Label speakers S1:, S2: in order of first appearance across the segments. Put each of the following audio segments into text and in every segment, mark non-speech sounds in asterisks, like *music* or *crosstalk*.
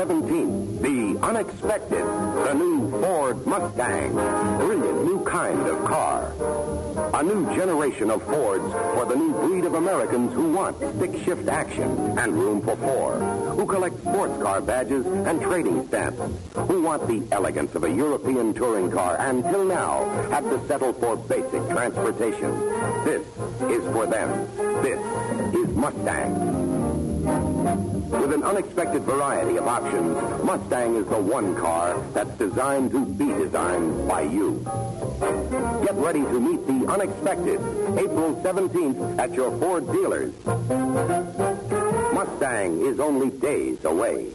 S1: 17th, the unexpected, the new Ford Mustang. Brilliant new kind of car. A new generation of Fords for the new breed of Americans who want stick shift action and room for four, who collect sports car badges and trading stamps, who want the elegance of a European touring car and till now had to settle for basic transportation. This is for them. This is Mustang. With an unexpected variety of options, Mustang is the one car that's designed to be designed by you. Get ready to meet the unexpected April 17th at your Ford dealers. Mustang is only days away.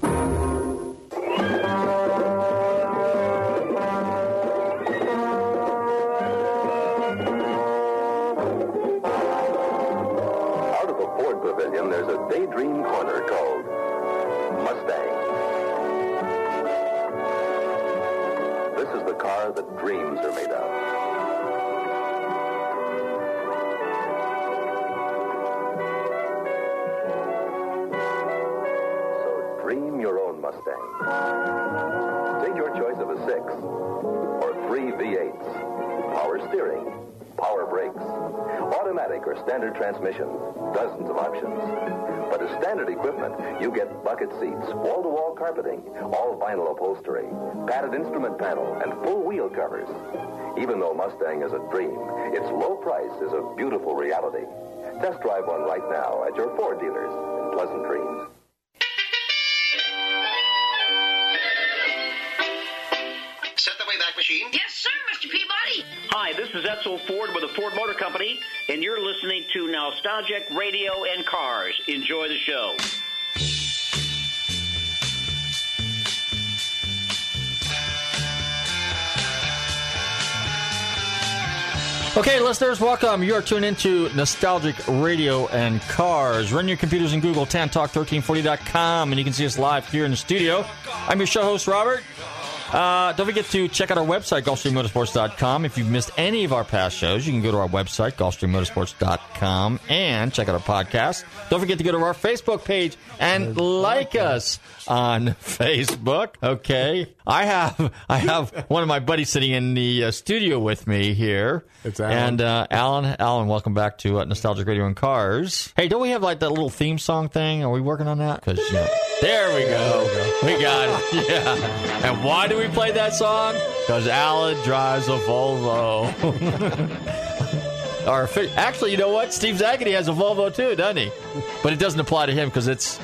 S2: That dreams are made automatic or standard transmission, dozens of options. But as standard equipment, you get bucket seats, wall-to-wall carpeting, all vinyl upholstery, padded instrument panel, and full wheel covers. Even though Mustang is a dream, its low price is a beautiful reality. Test drive one right now at your Ford dealers in Pleasant Dreams.
S3: Hi, this is Edsel Ford with the Ford Motor Company, and you're listening to Nostalgic Radio and Cars. Enjoy the show.
S4: Okay, listeners, welcome. You are tuned into Nostalgic Radio and Cars. Run your computers in Google, tantalk1340.com, and you can see us live here in the studio. I'm your show host, Robert. Uh, don't forget to check out our website, GulfstreamMotorsports.com. If you've missed any of our past shows, you can go to our website, GulfstreamMotorsports.com, and check out our podcast. Don't forget to go to our Facebook page and like us on *laughs* Facebook. Okay, I have I have one of my buddies sitting in the uh, studio with me here.
S5: It's Alan.
S4: And uh, Alan, Alan, welcome back to uh, Nostalgic Radio and Cars. Hey, don't we have like that little theme song thing? Are we working on that? Because you know, there we go. We got it. *laughs* Yeah. And why do we play that song? Because Alan drives a Volvo. *laughs* or actually, you know what? Steve Zaggety has a Volvo too, doesn't he? But it doesn't apply to him because it's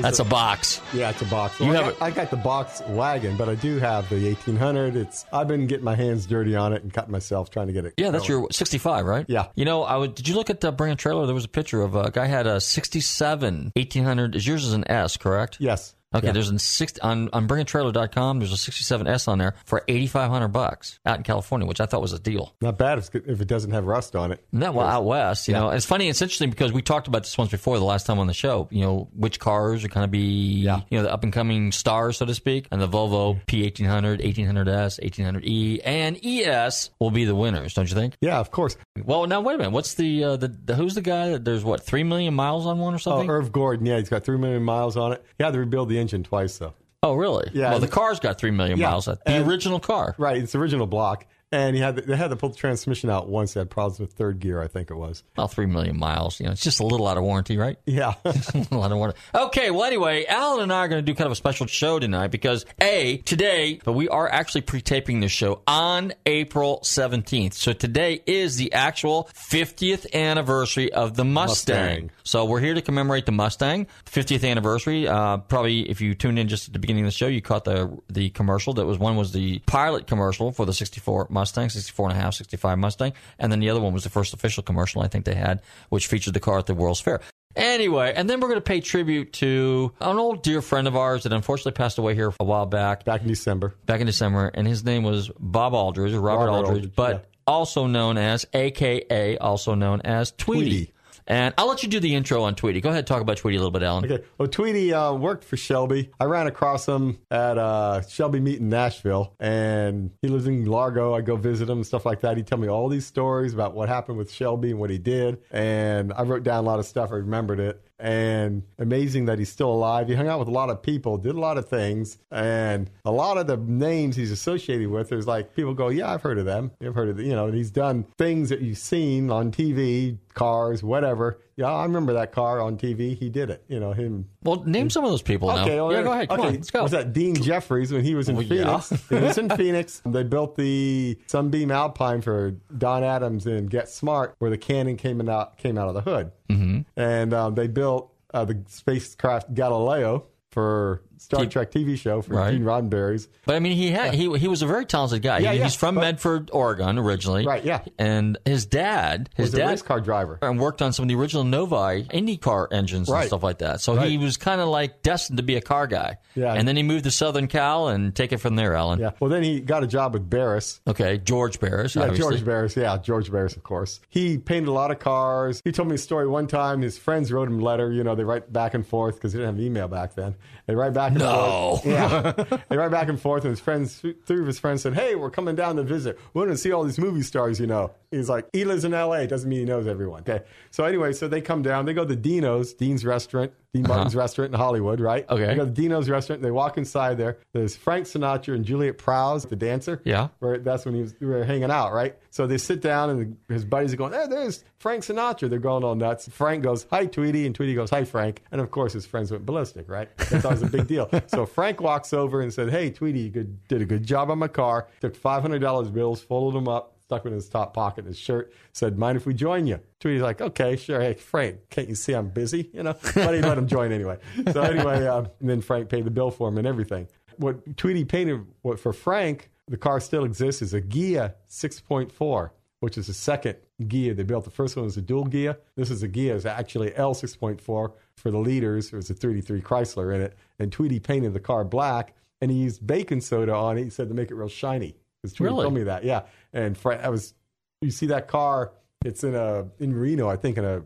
S4: that's a box.
S5: Yeah, it's a box.
S4: You
S5: Well, I,
S4: have
S5: got, I got the box wagon, but I do have the 1800. It's I've been getting my hands dirty on it and cutting myself trying to get it.
S4: Yeah, that's your 65, right?
S5: Yeah.
S4: You know, I would, did you look at the brand trailer? There was a picture of uh, a guy had a 67 1800. Is yours is an S, correct?
S5: Yes.
S4: Okay,
S5: Yeah.
S4: there's a six on on bringatrailer.com. There's a 67S on there for 8,500 bucks out in California, which I thought was a deal.
S5: Not bad if, if it doesn't have rust on it.
S4: No, well, out west, you
S5: Yeah.
S4: know, it's funny. It's interesting because we talked about this once before the last time on the show. You know, which cars are going to be,
S5: Yeah.
S4: you know, the up and coming stars, so to speak, and the Volvo P1800, 1800S, 1800E, E, and ES will be the winners, don't you think?
S5: Yeah, of course.
S4: Well, now wait a minute. What's the uh, the, the who's the guy that there's what three million miles on one or something?
S5: Oh,
S4: something?
S5: Irv Gordon. Yeah, he's got three million miles on it. Had to rebuild the engine twice, though.
S4: oh, really?
S5: Yeah.
S4: Well, the car's got three million
S5: Yeah.
S4: miles. The original car.
S5: Right, it's the original block, and he had they had to pull the transmission out once. They had problems with third gear, I think it was.
S4: Well, three million miles. You know, it's just a little out of warranty, right?
S5: Yeah, *laughs* *laughs*
S4: a lot of warranty. Okay, well, anyway, Alan and I are going to do kind of a special show tonight because a today, but we are actually pre-taping this show on April seventeenth. So today is the actual fiftieth anniversary of the Mustang.
S5: Mustang.
S4: So we're here to commemorate the Mustang 50th anniversary. Uh, probably if you tuned in just at the beginning of the show, you caught the the commercial. That was one was the pilot commercial for the 64 Mustang, 64 and a half, 65 Mustang, and then the other one was the first official commercial I think they had, which featured the car at the World's Fair. Anyway, and then we're going to pay tribute to an old dear friend of ours that unfortunately passed away here a while back,
S5: back in December.
S4: back in December, and his name was Bob Aldridge, or Robert,
S5: Robert
S4: Aldridge,
S5: Aldridge,
S4: but
S5: yeah.
S4: also known as AKA, also known as Tweety.
S5: Tweety.
S4: And I'll let you do the intro on Tweety. Go ahead and talk about Tweety a little bit, Alan.
S5: Okay. Well, Tweety uh, worked for Shelby. I ran across him at uh, Shelby Meet in Nashville, and he lives in Largo. I go visit him and stuff like that. He'd tell me all these stories about what happened with Shelby and what he did, and I wrote down a lot of stuff. I remembered it, and amazing that he's still alive. He hung out with a lot of people, did a lot of things, and a lot of the names he's associated with. There's like people go, yeah, I've heard of them. I've heard of, you know, and he's done things that you've seen on TV, cars, whatever. Yeah, I remember that car on TV. He did it. You know him
S4: Well, name some of those people now.
S5: Okay, well,
S4: yeah, go ahead. Come
S5: okay.
S4: on, let's go.
S5: Was that Dean Jeffries when he was in
S4: Well, yeah.
S5: Phoenix? *laughs* he was in Phoenix. They built the Sunbeam Alpine for Don Adams in Get Smart, where the cannon came out came out of the hood, mm-hmm. and um, they built uh, the spacecraft Galileo for Star
S4: He-
S5: Trek TV show for
S4: Right.
S5: Gene Roddenberry's.
S4: But I mean, he had he he was a very talented guy.
S5: Yeah,
S4: He-
S5: yeah,
S4: he's from
S5: but-
S4: Medford, Oregon, originally.
S5: Right, yeah.
S4: And his dad, his
S5: Was a race car driver.
S4: and worked on some of the original Novi IndyCar engines and stuff like that. So he was kind of like destined to be a car guy.
S5: Yeah.
S4: And then he moved to Southern Cal and take it from there, Alan.
S5: Yeah. Well, then he got a job with Barris.
S4: Okay, George Barris.
S5: Yeah,
S4: obviously.
S5: George Barris. Yeah, George Barris, of course. He painted a lot of cars. He told me a story one time. His friends wrote him a letter. You know, they write back and forth because they didn't have email back then. They write back and
S4: No.
S5: forth. *laughs* Yeah. *laughs* they write back and forth, and his friends, three of his friends said, Hey, we're coming down to visit. We're going to see all these movie stars, you know. He's like, He lives in LA. Doesn't mean he knows everyone. Okay. So, anyway, so they come down. They go to Dino's, Dean's restaurant, Dean Martin's restaurant in Hollywood, right?
S4: Uh-huh. Okay.
S5: They go to Dino's restaurant. They walk inside there. There's Frank Sinatra and Juliet Prowse, the dancer.
S4: Yeah.
S5: Where that's when he was we were hanging out, right? So they sit down and his buddies are going, "Hey, there's Frank Sinatra." They're going all nuts. Frank goes, "Hi, Tweety," and Tweety goes, "Hi, Frank." And of course, his friends went ballistic, right? That's always a big deal. *laughs* So Frank walks over and said, "Hey, Tweety, you did a good job on my car. Took five hundred dollars bills, folded them up." Stuck it in his top pocket in his shirt. Said, "Mind if we join you?" Tweety's like, "Okay, sure." Hey, Frank, can't you see I'm busy? You know, *laughs* but he let him join anyway. So anyway, um, and then Frank paid the bill for him and everything. What Tweety painted what for Frank, the car still exists, is a Ghia 6.4, which is the second Ghia they built. The first one was a dual Ghia. This is a Ghia. It's actually L6.4 for the leaders. There was a 33 Chrysler in it. And Tweety painted the car black, and he used baking soda on it. He said to make it real shiny. Because
S4: Really?
S5: told me that, yeah. And Frank, I was, you see that car? It's in a in Reno, I think, in a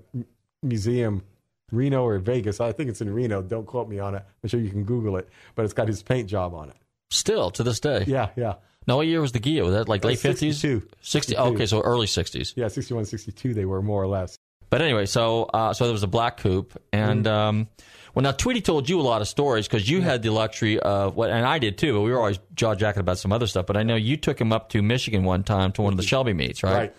S5: museum. Reno or Vegas. I think it's in Reno. Don't quote me on it. I'm sure you can Google it. But it's got his paint job on it.
S4: Still to this day.
S5: Yeah, yeah.
S4: Now, what year was the Ghia? Was that like late
S5: That's
S4: 50s?
S5: 62.
S4: 60.
S5: 62.
S4: okay, so early 60s.
S5: Yeah, 61, 62, they were more or less.
S4: But anyway, so uh, so there was a black coupe, and
S5: Mm-hmm.
S4: um, well, now Tweety told you a lot of stories because you had the luxury of what, and I did too. But we were always jaw jacking about some other stuff. But I know you took him up to Michigan one time to one of the Shelby meets, right?
S5: Right.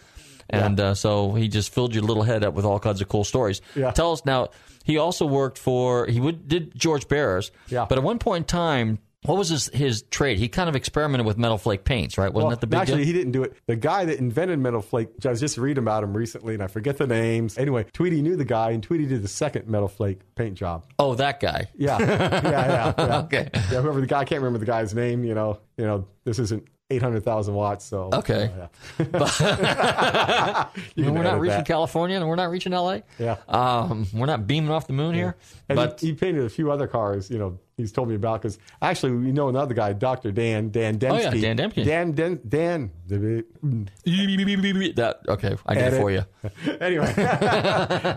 S4: And uh, so he just filled your little head up with all kinds of cool stories.
S5: Yeah.
S4: Tell us now. He also worked for he would did George Barris.
S5: Yeah.
S4: But at one point in time, what was his his trade? He kind of experimented with metal flake paints, right? Wasn't
S5: Well,
S4: that the big
S5: actually,
S4: deal?
S5: he didn't do it. The guy that invented metal flake, I was just reading about him recently, and I forget the names. Anyway, Tweety knew the guy, and Tweety did the second metal flake paint job.
S4: oh, that guy.
S5: Yeah, yeah, yeah. yeah. *laughs*
S4: Okay.
S5: Yeah, whoever the guy, I can't remember the guy's name. You know, you know, this isn't eight hundred thousand watts, so
S4: Okay.
S5: uh, yeah. *laughs* *laughs*
S4: We're not reaching
S5: that.
S4: California, and we're not reaching LA.
S5: Yeah.
S4: Um, we're not beaming off the moon here.
S5: And
S4: But
S5: he, he painted a few other cars. You know, he's told me about because actually we know another guy, Doctor Dan Dan Dembski.
S4: Oh, yeah, Dan Dembski.
S5: Dan Dan Dan.
S4: that okay, I got it for you. *laughs*
S5: anyway, *laughs*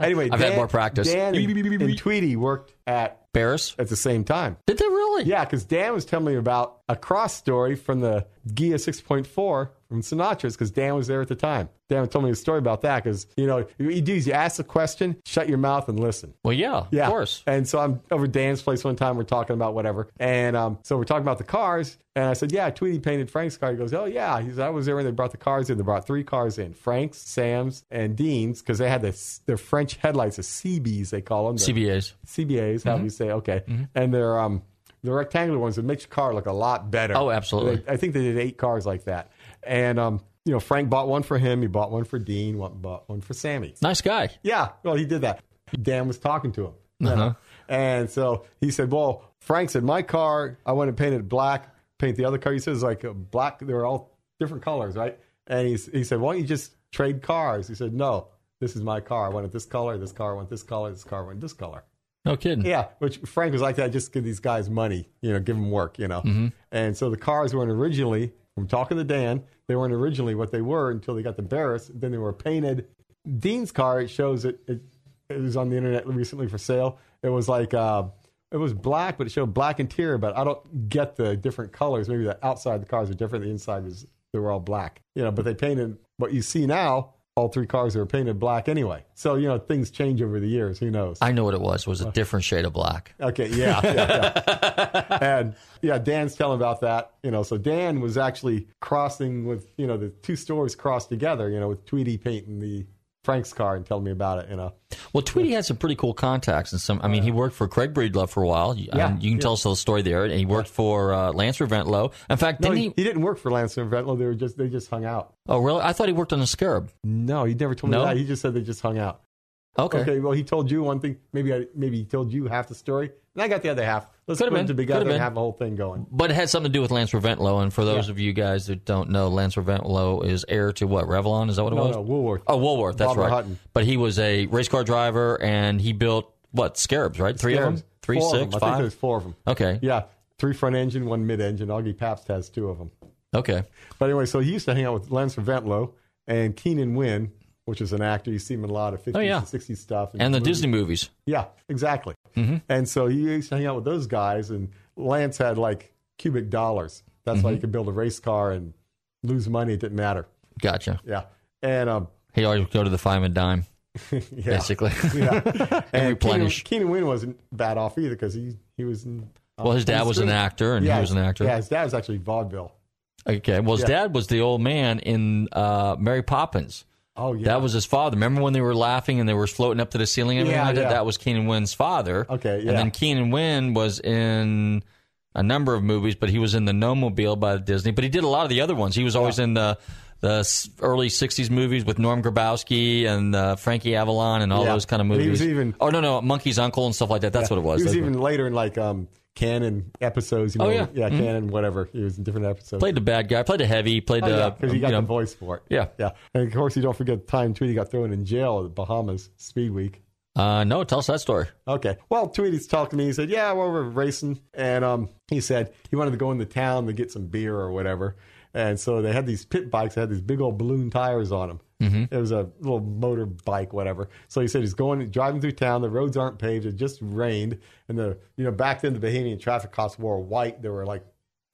S5: anyway,
S4: I've had more practice.
S5: Dan and, and Tweety worked at
S4: Barris.
S5: at the same time.
S4: Did they really?
S5: Yeah, because Dan was telling me about a cross story from the Ghia 6.4 from Sinatra's because Dan was there at the time. Dan told me a story about that because, you know, what you do is you ask a question, shut your mouth, and listen.
S4: Well, yeah,
S5: Yeah.
S4: of course.
S5: And so I'm over at Dan's place one time. We're talking about whatever. And um, so we're talking about the cars. And I said, Yeah, Tweety painted Frank's car. He goes, Oh, yeah. He said, I was there when they brought the cars in. They brought three cars in Frank's, Sam's, and Dean's because they had the, the French headlights, the CBs, they call them. the-
S4: Cibiés.
S5: Cibiés,
S4: Mm-hmm.
S5: how do you say? Okay. And they're um, the rectangular ones that makes your car look a lot better.
S4: Oh, absolutely.
S5: They- I think they did eight cars like that. And, um, you know, Frank bought one for him. He bought one for Dean. One, bought one for Sammy.
S4: Nice guy.
S5: Yeah, well, he did that. Dan was talking to him.
S4: Uh-huh.
S5: And so he said, Well, Frank said, My car, I want to paint it black, paint the other car. He says, like a black, they were all different colors, right? And he, he said, Why don't you just trade cars? He said, No, this is my car. I want it this color, this car, I want this color, this car, I want this color.
S4: No kidding.
S5: Yeah, which Frank was like that. Just give these guys money, you know, give them work, you know. And so the cars weren't originally, from talking to Dan, they weren't originally what they were until they got the Barris. Then they were painted. Dean's car, it shows it. It, it was on the internet recently for sale. It was like uh, it was black, but it showed black interior. But I don't get the different colors. Maybe the outside the cars are different. The inside was they were all black, you know. But they painted what you see now. All three cars are painted black anyway. So you know things change over the years. Who knows?
S4: I know what it was. It was a different shade of black.
S5: Okay, yeah, yeah, yeah. *laughs* and yeah, Dan's telling about that. You know, so Dan was actually crossing with you know the two stores crossed together. You know, with Tweety painting the Frank's car and telling me about it. You know,
S4: Well, Tweety had some pretty cool contacts, and some. I mean, he worked for Craig Breedlove for a while. You-
S5: Yeah,
S4: um, you can tell us the story there. And he worked for uh, Lance Reventlow. In fact,
S5: no,
S4: didn't
S5: he,
S4: he?
S5: he didn't work for Lance Reventlow. They were just they just hung out.
S4: Oh, really? I thought he worked on the Scarab.
S5: No, he never told me
S4: No?
S5: that. He just said they just hung out.
S4: Okay.
S5: Okay, well, he told you one thing. Maybe I, maybe he told you half the story, and I got the other half. Let's
S4: Could've
S5: put
S4: been.
S5: them together
S4: Could've
S5: and
S4: been.
S5: have the whole thing going.
S4: But it had something to do with Lance Reventlow. And for those
S5: Yeah.
S4: of you guys that don't know, Lance Reventlow is heir to what? Revlon? Is that what it
S5: No,
S4: was?
S5: no, Woolworth.
S4: Oh, Woolworth. That's
S5: Barbara
S4: right.
S5: Hutton.
S4: But he was a race car driver, and he built what? Scarabs, right? Three of them? Three,
S5: Four of
S4: six,
S5: them. I think
S4: five?
S5: there's four of them.
S4: Okay.
S5: Yeah, three front engine, one mid engine. Augie Pabst has two of them.
S4: Okay.
S5: But anyway, so he used to hang out with Lance Reventlow and Keenan Wynn, which is an actor. You see him in a lot of 50s
S4: Oh, yeah.
S5: and 60s stuff.
S4: And the
S5: movies.
S4: Disney movies.
S5: Yeah, exactly.
S4: Mm-hmm.
S5: And so he used to hang out with those guys, and Lance had like cubic dollars. That's
S4: Mm-hmm.
S5: why he could build a race car and lose money. It didn't matter.
S4: Gotcha.
S5: Yeah. And um,
S4: He always go to the five and dime, *laughs*
S5: yeah.
S4: basically. *laughs*
S5: Yeah. *laughs*
S4: And
S5: and
S4: replenish.
S5: Keenan, Keenan Wynn wasn't bad off either because he, he was in.
S4: well, his dad was an actor, and
S5: yeah,
S4: he was an actor.
S5: Yeah, his dad was actually vaudeville.
S4: Okay. Well, his
S5: Yeah.
S4: dad was the old man in uh, Mary Poppins.
S5: Oh, yeah.
S4: That was his father. Remember when they were laughing and they were floating up to the ceiling and
S5: Yeah,
S4: like that?
S5: yeah.
S4: That was Keenan Wynn's father.
S5: Okay, yeah.
S4: And then Keenan Wynn was in a number of movies, but he was in the Gnome-Mobile by Disney. But he did a lot of the other ones. He was always in the the early '60s movies with Norm Grabowski and uh, Frankie Avalon and all
S5: Yeah.
S4: those kind of movies.
S5: he was even-
S4: oh no, no, Monkey's Uncle and stuff like that. That's what it was.
S5: He was even later in like um, Cannon episodes. You
S4: Oh,
S5: know,
S4: yeah.
S5: yeah, Cannon, whatever. He was in different episodes.
S4: played the bad guy. Played the heavy. Played
S5: Oh,
S4: the
S5: yeah, because he got
S4: you know,
S5: the voice for it.
S4: Yeah.
S5: yeah. And of course, you don't forget the time Tweety got thrown in jail at the Bahamas Speed Week.
S4: Uh, no, tell us that story.
S5: Okay. Well, Tweety's talking to me. He said, "Yeah, well, we're racing," and um, he said he wanted to go into town to get some beer or whatever. And so they had these pit bikes that had these big old balloon tires on them. Mm-hmm. It was a little motor bike, whatever. So he said he's going driving through town. The roads aren't paved. It just rained, and the you know back then the Bahamian traffic cops wore white. There were like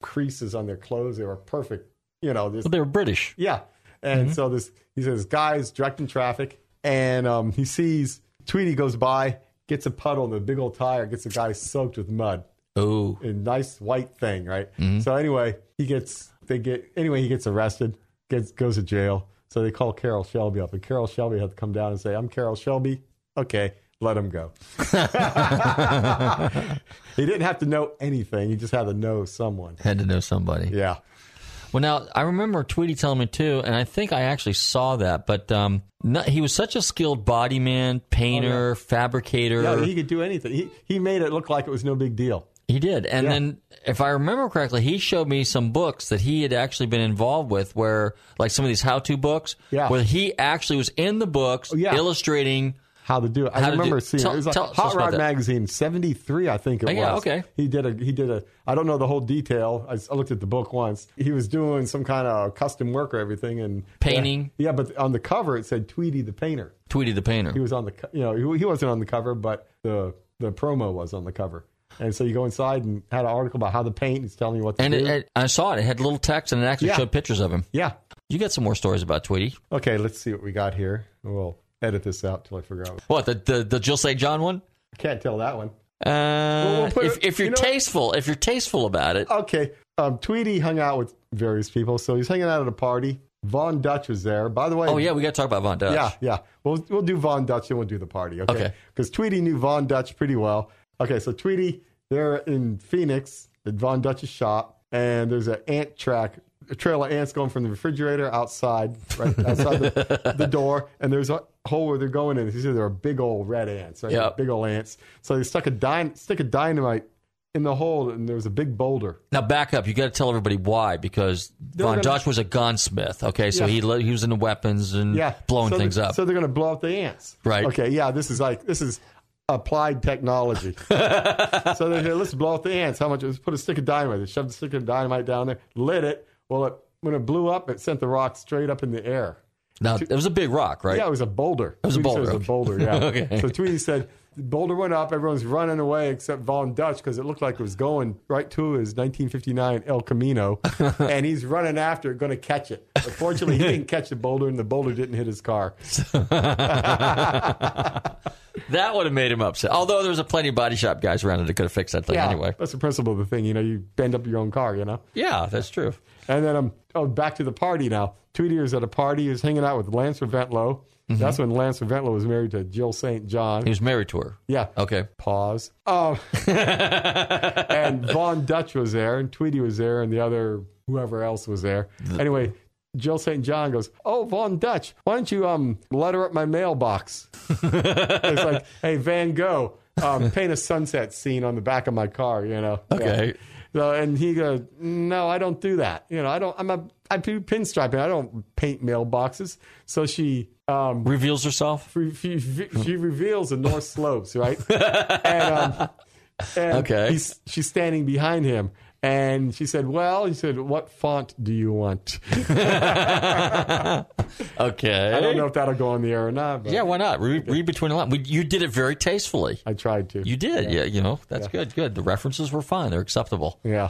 S5: creases on their clothes. They were perfect. You know, this
S4: But they were British.
S5: yeah. And so this he says guy's directing traffic and um, he sees Tweety goes by, gets a puddle in the big old tire, gets the guy soaked with mud.
S4: Oh,
S5: A nice white thing, right? So anyway, he gets they get anyway, he gets arrested, gets goes to jail. So they call Carroll Shelby up, and Carroll Shelby had to come down and say, I'm Carroll Shelby. Okay, let him go. *laughs* he didn't have to know anything, he just had to know someone.
S4: had to know somebody.
S5: Yeah.
S4: Well, now I remember Tweety telling me too, and I think I actually saw that. But um, no, he was such a skilled body man, painter, fabricator.
S5: Oh, Yeah, he could do anything. He he made it look like it was no big deal.
S4: He did. And
S5: Yeah.
S4: then, if I remember correctly, he showed me some books that he had actually been involved with, where, like some of these how to books,
S5: Yeah.
S4: where he actually was in the books
S5: Oh, yeah.
S4: illustrating
S5: how to do it. I remember
S4: do-
S5: seeing
S4: tell-
S5: it. It was like
S4: tell-
S5: Hot Rod magazine seventy three, I think it
S4: Oh,
S5: was.
S4: yeah, okay.
S5: He did a he did a. I don't know the whole detail. I looked at the book once. He was doing some kind of custom work or everything and
S4: Painting.
S5: Yeah, yeah, but on the cover it said Tweety the painter.
S4: Tweety the painter.
S5: He was on the you know he, he wasn't on the cover, but the the promo was on the cover. And so you go inside and had an article about how to paint. He's telling you what to
S4: and
S5: do.
S4: it, it, I saw it. It had little text and it actually
S5: Yeah.
S4: showed pictures of him.
S5: yeah.
S4: You got some more stories about Tweety.
S5: Okay, let's see what we got here. We'll edit this out till I figure out.
S4: What the the, the Jill St. John one?
S5: Can't tell that one.
S4: Uh,
S5: we'll
S4: if,
S5: it-
S4: if you're
S5: you know-
S4: tasteful, if you're tasteful about it,
S5: Okay. Um, Tweety hung out with various people. So he's hanging out at a party. Von Dutch was there. By the way,
S4: oh yeah, we got to talk about Von Dutch.
S5: yeah, yeah. We'll we'll do Von Dutch and we'll do the party. Okay.
S4: Okay.
S5: Because Tweety knew Von Dutch pretty well. Okay, so Tweety, they're in Phoenix at Von Dutch's shop, and there's an ant track, a trail of ants going from the refrigerator outside, right outside the, *laughs* the door, and there's a hole where they're going in. There are big old red ants, right?
S4: Yep.
S5: Big old ants. So they stuck a dyn- stick a dynamite in the hole, and there was a big boulder.
S4: Now back up. You got to tell everybody why because
S5: They're
S4: Von
S5: gonna-
S4: Dutch was a gunsmith. Okay, so
S5: Yeah.
S4: he he was into weapons and
S5: yeah,
S4: blowing
S5: so
S4: things up.
S5: So they're going to blow up the ants,
S4: Right.
S5: Okay, yeah, this is like this is applied technology. *laughs* so they said, let's blow up the ants. How much? Let's put a stick of dynamite. They shoved a stick of dynamite down there, lit it. Well, it, when it blew up, it sent the rock straight up in the air.
S4: now it was a big rock, right?
S5: Yeah, it was a boulder. It
S4: was a boulder,
S5: It was a boulder. *laughs* Yeah.
S4: Okay.
S5: So Tweety said the boulder went up. Everyone's running away except Von Dutch because it looked like it was going right to his 1959 El Camino, *laughs* and he's running after it, going to catch it. But fortunately, he didn't catch the boulder, and the boulder didn't hit his car.
S4: That would have made him upset. Although there was a plenty of body shop guys around that could have fixed that thing
S5: Yeah,
S4: anyway.
S5: that's the principle of the thing. You know, you bend up your own car. You know.
S4: Yeah, that's true.
S5: And then um, oh, back to the party now. Tweety was at a party. He was hanging out with Lance Reventlow. That's when Lance Reventlow was married to Jill St. John.
S4: He was married to her.
S5: Yeah.
S4: Okay.
S5: Pause. Um, *laughs* and Von Dutch was there, and Tweety was there, and the other whoever else was there. Anyway, Jill St. John goes, "Oh, Von Dutch, why don't you um letter up my mailbox?" *laughs* it's like, "Hey, Van Gogh, um, paint a sunset scene on the back of my car," you know.
S4: Okay.
S5: Yeah. So, and he goes, "No, I don't do that. You know, I don't. I'm a I do pinstriping. I don't paint mailboxes." So she um,
S4: Reveals herself.
S5: she, she, she reveals the North Slopes, right? *laughs* and um, and
S4: Okay.
S5: he's, she's standing behind him. And she said, Well, he said, What font do you want? *laughs*
S4: Okay.
S5: I don't know if that'll go on the air or not, but
S4: Yeah, why not? Read, read between the lines. You did it very tastefully.
S5: I tried to.
S4: You did. Yeah, you know, that's good. Good. The references were fine. They're acceptable.
S5: Yeah.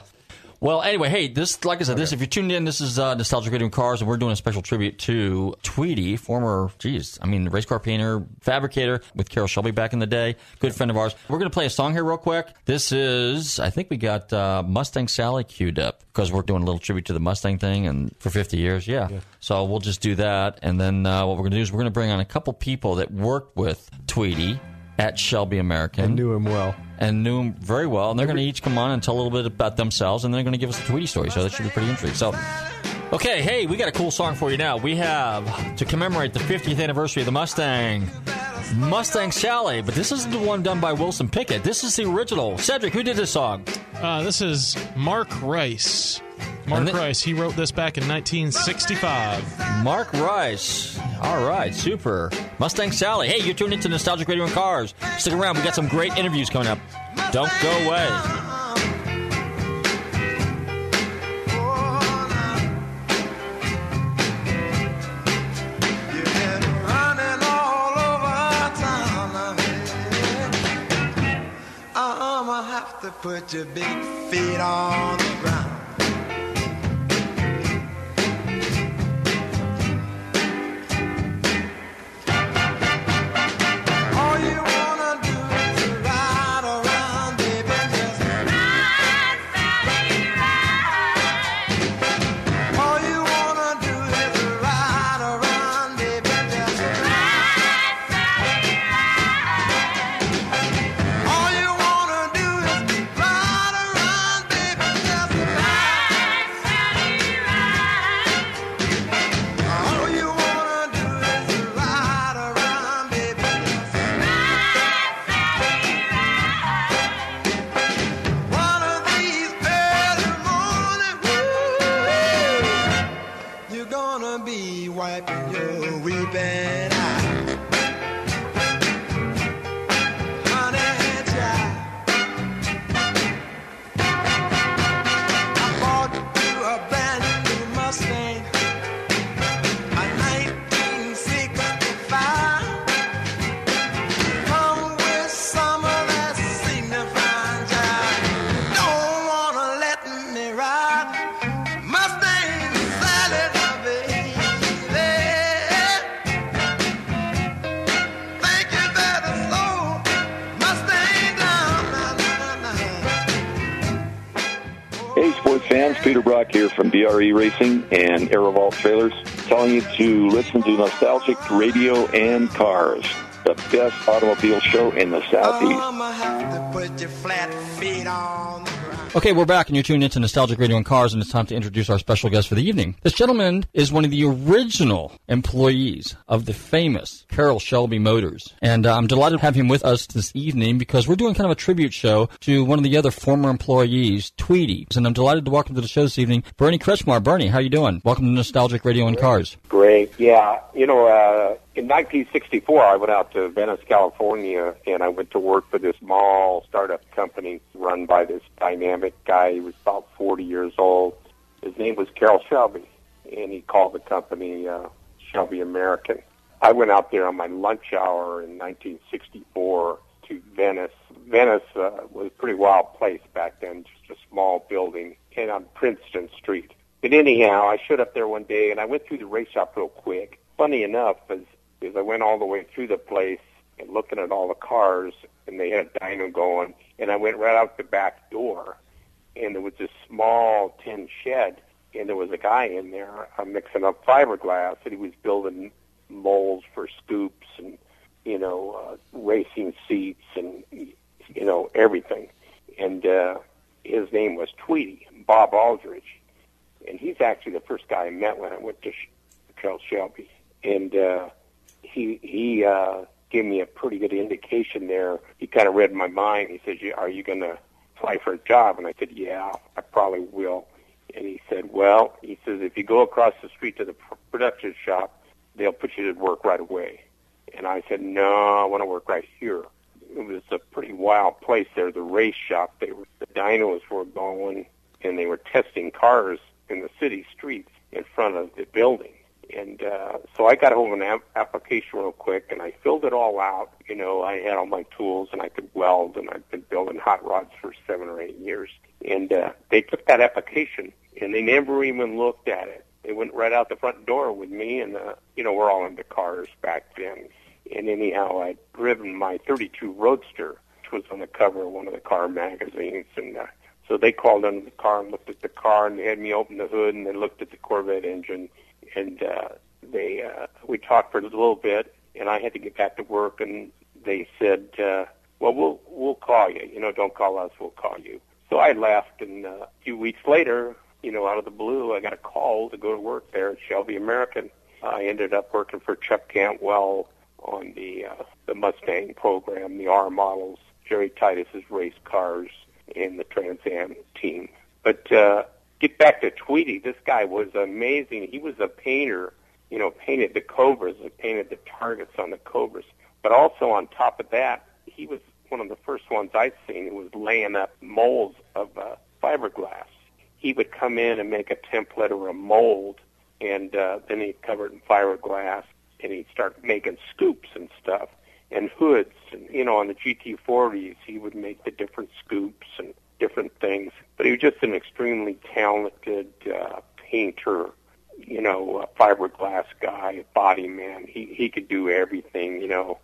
S4: Well, anyway, hey, this, like I said, this, if you're tuned in, this is uh, Nostalgic Radio Cars, and we're doing a special tribute to Tweety, former, geez, I mean, race car painter, fabricator with Carroll Shelby back in the day, good friend of ours. We're going to play a song here real quick. This is, I think we got uh, Mustang Sally queued up because we're doing a little tribute to the Mustang thing and for 50 years, yeah. So we'll just do that, and then uh, what we're going to do is we're going to bring on a couple people that worked with Tweety at Shelby American
S5: I knew him well.
S4: and knew him very well. And they're going to each come on and tell a little bit about themselves, and they're going to give us a Tweety story. So that should be pretty interesting. So, okay, hey, we got a cool song for you now. We have to commemorate the 50th anniversary of the Mustang, Mustang Sally. But this isn't the one done by Wilson Pickett. This is the original. Cedric, who did this song?
S6: Uh, this is Mack Rice. Mack
S4: And
S6: Rice. He wrote this back in 1965.
S4: Mack Rice. All right, super. Mustang Sally. Hey, you're tuned into Nostalgic Radio and Cars. Stick around. We got some great interviews coming up. Don't go away.
S7: I'ma have to put your big feet on the ground.
S8: And Aerovault Trailers, telling you to listen to Nostalgic Radio and Cars, the best automobile show in the Southeast.
S4: Okay, we're back, and you're tuned into Nostalgic Radio and Cars, and it's time to introduce our special guest for the evening. This gentleman is one of the original employees of the famous Carroll Shelby Motors, and uh, I'm delighted to have him with us this evening because we're doing kind of a tribute show to one of the other former employees, Tweety, and I'm delighted to welcome to the show this evening Bernie Kretchmar. Bernie, how you doing? Welcome to Nostalgic Radio and Cars.
S9: Great. Yeah. You know, uh, in 1964, I went out to Venice, California, and I went to work for this small startup company run by this dynamic guy. He was about 40 years old. His name was Carroll Shelby, and he called the company uh, Shelby American. I went out there on my lunch hour in 1964 to Venice. Venice uh, was a pretty wild place back then, just a small building, and on Princeton Street. But anyhow, I showed up there one day, and I went through the race shop real quick. Funny enough, as, as I went all the way through the place and looking at all the cars, and they had a dyno going, and I went right out the back door, and there was this small tin shed, and there was a guy in there uh, mixing up fiberglass, and he was building molds for scoops and you know uh, racing seats and you know everything. And uh, his name was Tweety Bob Aldridge, and he's actually the first guy I met when I went to Sh- Carroll Shelby, and uh, he he uh, gave me a pretty good indication there. He kind of read my mind. He says, "Are you going to apply for a job?" And I said, "Yeah, I probably will." And he said, "Well," he says, "if you go across the street to the production shop, they'll put you to work right away." And I said, "No, I want to work right here." It was a pretty wild place there. The race shop, they were the dynos were going, and they were testing cars in the city streets in front of the building. And uh, so I got of an ap- application real quick, and I filled it all out. You know, I had all my tools, and I could weld, and I've been building hot rods for seven or eight years. And uh, they took that application, and they never even looked at it. They went right out the front door with me, and uh, you know, we're all into cars back then. And anyhow, I'd driven my 32 Roadster, which was on the cover of one of the car magazines, and uh, so they called under the car and looked at the car, and they had me open the hood, and they looked at the Corvette engine, and uh, they uh, we talked for a little bit, and I had to get back to work, and they said, uh, "Well, we'll we'll call you. You know, don't call us, we'll call you." So I left, and uh, a few weeks later, you know, out of the blue, I got a call to go to work there at Shelby American. I ended up working for Chuck Cantwell on the uh, the Mustang program, the R models, Jerry Titus's race cars, and the Trans Am team. But uh, get back to Tweety. This guy was amazing. He was a painter. You know, painted the Cobras, painted the targets on the Cobras. But also on top of that, he was one of the first ones I'd seen who was laying up molds of uh, fiberglass. He would come in and make a template or a mold, and uh, then he'd cover it in fiberglass, and he'd start making scoops and stuff and hoods. And you know, on the GT40s, he would make the different scoops and different things. But he was just an extremely talented uh, painter. You know, a fiberglass guy, a body man. He he could do everything. You know,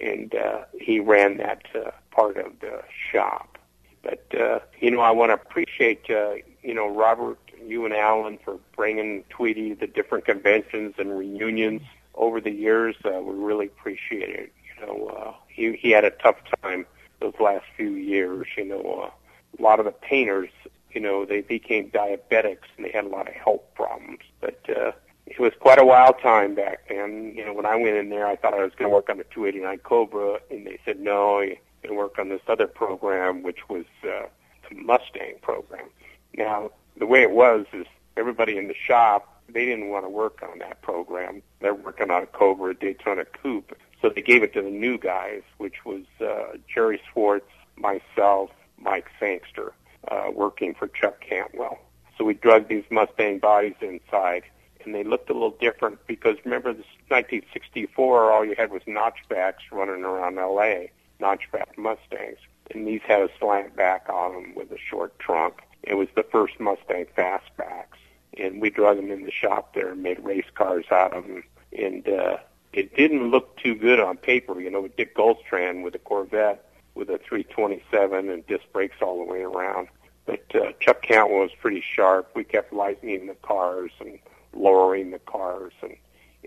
S9: and uh, he ran that uh, part of the shop. But uh, you know, I want to appreciate uh, you know Robert, you and Alan for bringing Tweety the different conventions and reunions over the years. Uh, we really appreciate it. You know, uh, he he had a tough time those last few years. You know, uh, a lot of the painters, you know, they became diabetics and they had a lot of health problems. But uh, it was quite a wild time back then. You know, when I went in there, I thought I was going to work on the 289 Cobra, and they said no, you can work on this other program, which was uh, the Mustang program. Now, the way it was is everybody in the shop they didn't want to work on that program. They're working on a Cobra Daytona Coupe, so they gave it to the new guys, which was uh, Jerry Schwartz, myself, Mike Sangster, uh, working for Chuck Cantwell. So we drug these Mustang bodies inside, and they looked a little different because remember, this 1964, all you had was notchbacks running around L.A. Notchback Mustangs, and these had a slant back on them with a short trunk. It was the first Mustang fastbacks, and we drug them in the shop there and made race cars out of them. And uh, it didn't look too good on paper, you know, with Dick Guldstrand with a Corvette with a 327 and disc brakes all the way around. But uh, Chuck Cantwell was pretty sharp. We kept lightening the cars and lowering the cars, and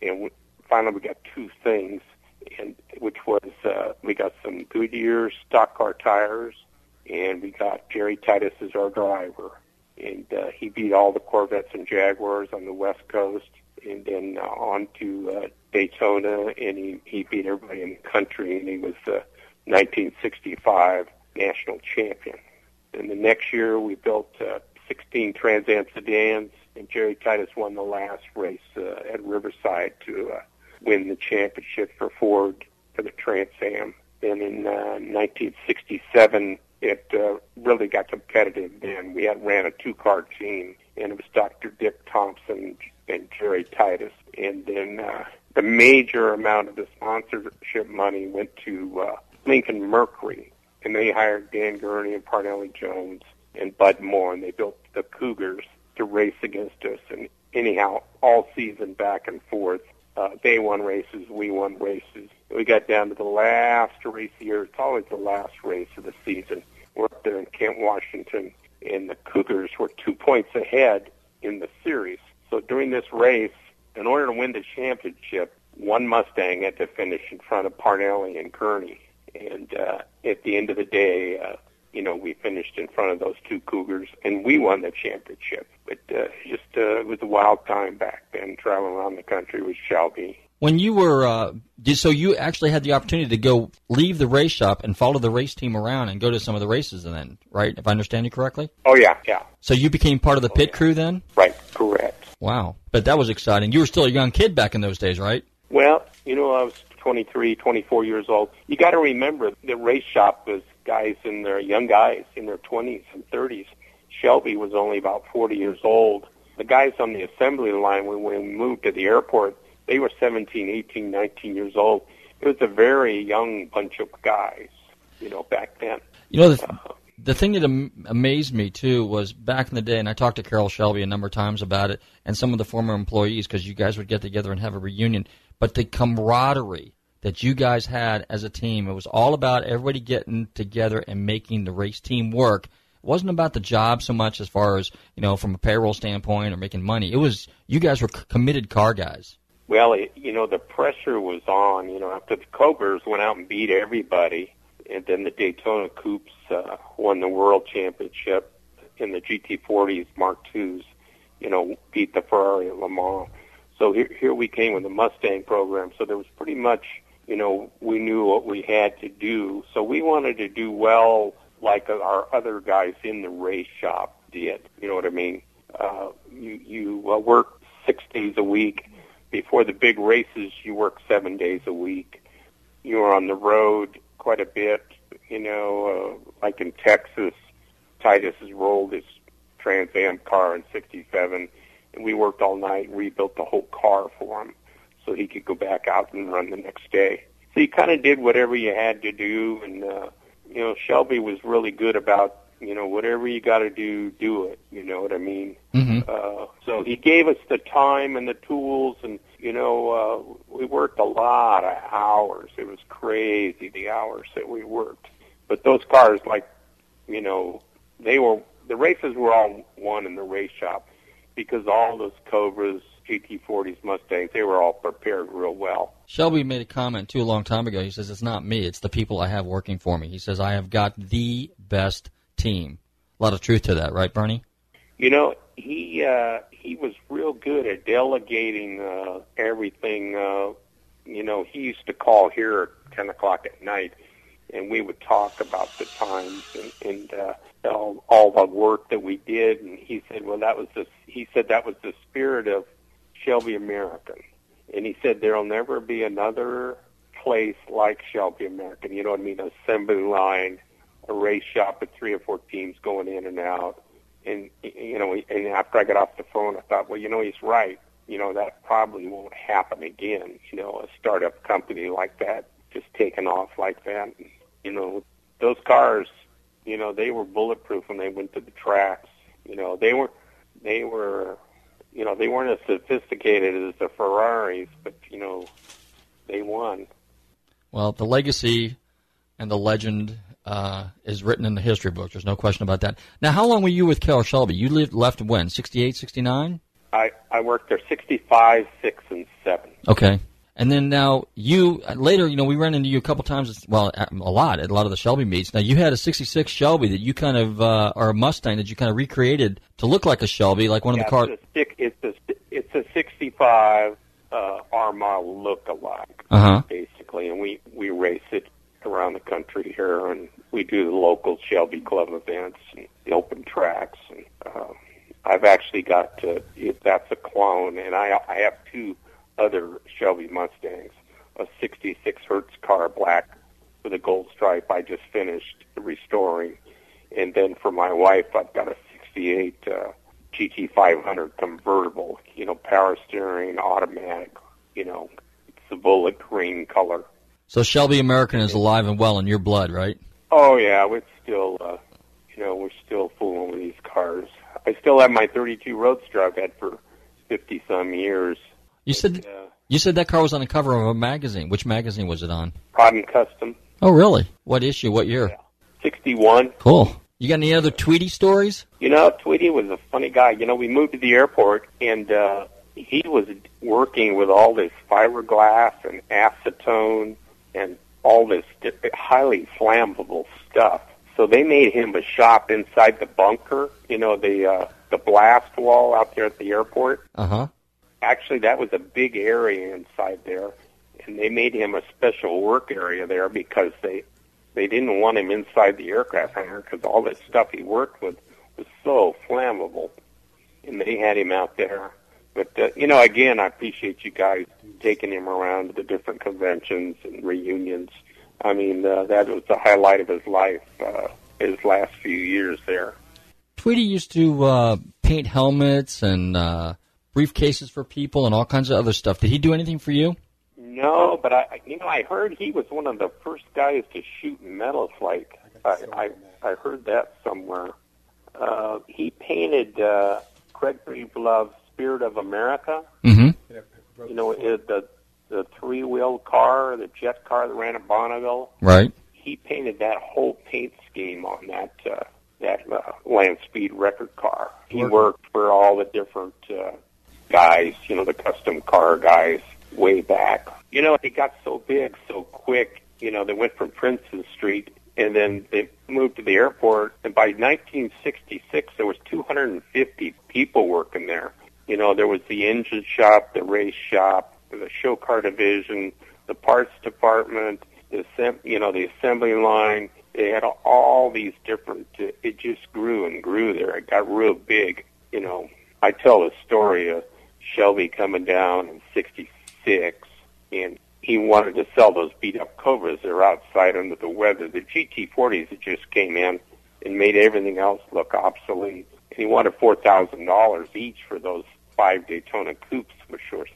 S9: and we, finally we got two things, and which was uh, we got some Goodyear stock car tires, and we got Jerry Titus as our driver, and uh, he beat all the Corvettes and Jaguars on the West Coast, and then uh, on to uh, Daytona, and he he beat everybody in the country, and he was the 1965 national champion. And the next year we built uh, 16 Trans Am sedans, and Jerry Titus won the last race uh, at Riverside to uh, win the championship for Ford for the Trans Am. Then in uh, 1967, it uh, really got competitive. Then we had ran a two-car team, and it was Dr. Dick Thompson and Jerry Titus. And then uh, the major amount of the sponsorship money went to uh, Lincoln Mercury, and they hired Dan Gurney and Parnelli Jones and Bud Moore, and they built the Cougars to race against us. And anyhow, all season back and forth, uh, they won races, we won races. We got down to the last race of the year. It's always the last race of the season. We're up there in Kent, Washington, and the Cougars were two points ahead in the series. So during this race, in order to win the championship, one Mustang had to finish in front of Parnelli and Gurney. And uh, at the end of the day, uh, you know, we finished in front of those two Cougars, and we won the championship. But uh, just uh, it was a wild time back then, traveling around the country with Shelby.
S4: When you were, uh, did, so you actually had the opportunity to go leave the race shop and follow the race team around and go to some of the races, and then, right? If I understand you correctly.
S9: Oh yeah, yeah.
S4: So you became part of the pit crew then?
S9: Right, correct.
S4: Wow, but that was exciting. You were still a young kid back in those days, right?
S9: Well, you know, I was 23, 24 years old. You got to remember the race shop was guys in their young guys in their 20s and 30s. Shelby was only about 40 years old. The guys on the assembly line when we moved to the airport, they were 17, 18, 19 years old. It was a very young bunch of guys, you know, back then.
S4: You know, the, uh-huh. the thing that am- amazed me too was back in the day, and I talked to Carroll Shelby a number of times about it, and some of the former employees because you guys would get together and have a reunion. But the camaraderie that you guys had as a team, it was all about everybody getting together and making the race team work. It wasn't about the job so much as far as you know from a payroll standpoint or making money. It was you guys were committed car guys.
S9: Well, it, you know, the pressure was on. You know, after the Cougars went out and beat everybody, and then the Daytona Coupes uh, won the world championship in the GT40s Mark IIs. You know, beat the Ferrari at Le Mans. So here, here we came with the Mustang program. So there was pretty much, you know, we knew what we had to do. So we wanted to do well, like our other guys in the race shop did. You know what I mean? Uh, you you uh, work six days a week. Before the big races, you work seven days a week. You were on the road quite a bit. You know, uh, like in Texas, Titus has rolled his Trans Am car in '67 and we worked all night, rebuilt the whole car for him so he could go back out and run the next day. So you kind of did whatever you had to do, and uh, you know Shelby was really good about you know whatever you got to do, do it. You know what I mean?
S4: Mm-hmm.
S9: Uh, so he gave us the time and the tools, and you know uh, we worked a lot of hours. It was crazy the hours that we worked. But those cars, like you know, they were the races were all won in the race shop because all those Cobras, GT40s, Mustangs, they were all prepared real well.
S4: Shelby made a comment too a long time ago. He says it's not me; it's the people I have working for me. He says I have got the best team. A lot of truth to that, right, Bernie?
S9: You know, he uh, he was real good at delegating uh, everything. Uh, you know, he used to call here at ten o'clock at night, and we would talk about the times and, and uh, all, all the work that we did. And he said, well, that was the he said that was the spirit of Shelby American, and he said there'll never be another place like Shelby American. You know what I mean? Assembly line, a race shop with three or four teams going in and out. And you know, and after I got off the phone, I thought, well, you know, he's right. You know, that probably won't happen again. You know, a startup company like that just taking off like that. You know, those cars, you know, they were bulletproof when they went to the tracks. You know, they were, they were, you know, they weren't as sophisticated as the Ferraris, but you know, they won.
S4: Well, the legacy and the legend uh, is written in the history books. There's no question about that. Now, how long were you with Carroll Shelby? You lived, left when? 68, 69?
S9: I, I worked there 65, 6, and 7.
S4: Okay. And then now you later, you know, we ran into you a couple times. Well, a lot at a lot of the Shelby meets. Now you had a '66 Shelby that you kind of, uh, or a Mustang that you kind of recreated to look like a Shelby, like one
S9: yeah,
S4: of the cars.
S9: It's a, it's a it's a '65 uh, model look-alike,
S4: uh-huh.
S9: basically, and we we race it around the country here, and we do the local Shelby Club events and the open tracks. And uh, I've actually got to, that's a clone, and I I have two other Shelby Mustangs, a 66 Hertz car, black with a gold stripe. I just finished restoring, and then for my wife, I've got a 68 uh, GT500 convertible. You know, power steering, automatic. You know, it's the bullet green color.
S4: So Shelby American is alive and well in your blood, right?
S9: Oh yeah, we're still, uh, you know, we're still fooling with these cars. I still have my 32 Roadster I've had for 50 some years.
S4: You said
S9: uh,
S4: you said that car was on the cover of a magazine. Which magazine was it on?
S9: And Custom.
S4: Oh, really? What issue? What year?
S9: Yeah. 61.
S4: Cool. You got any other Tweety stories?
S9: You know, Tweety was a funny guy. You know, we moved to the airport, and uh, he was working with all this fiberglass and acetone and all this highly flammable stuff. So they made him a shop inside the bunker. You know, the uh, the blast wall out there at the airport.
S4: Uh huh.
S9: Actually, that was a big area inside there, and they made him a special work area there because they they didn't want him inside the aircraft hangar because all this stuff he worked with was so flammable, and they had him out there. But uh, you know, again, I appreciate you guys taking him around to the different conventions and reunions. I mean, uh, that was the highlight of his life, uh, his last few years there.
S4: Tweety used to uh, paint helmets and uh, briefcases for people and all kinds of other stuff. Did he do anything for you?
S9: No, but I, you know, I heard he was one of the first guys to shoot metal flake. I, I, I heard that somewhere. Uh, he painted uh, Craig Breedlove's Spirit of America.
S4: Mm-hmm.
S9: You know, it, the the three wheel car, the jet car that ran at Bonneville.
S4: Right.
S9: He painted that whole paint scheme on that uh, that uh, land speed record car. He worked for all the different uh, guys, you know, the custom car guys way back. You know, it got so big so quick. You know, they went from Princeton Street and then they moved to the airport. And by 1966, there was 250 people working there. You know, there was the engine shop, the race shop, the show car division, the parts department, the you know the assembly line. They had all these different. It just grew and grew there. It got real big. You know, I tell the story of Shelby coming down in '66, and he wanted to sell those beat up Cobras. They're outside under the weather. The GT40s that just came in and made everything else look obsolete. And he wanted four thousand dollars each for those five Daytona coupes, which were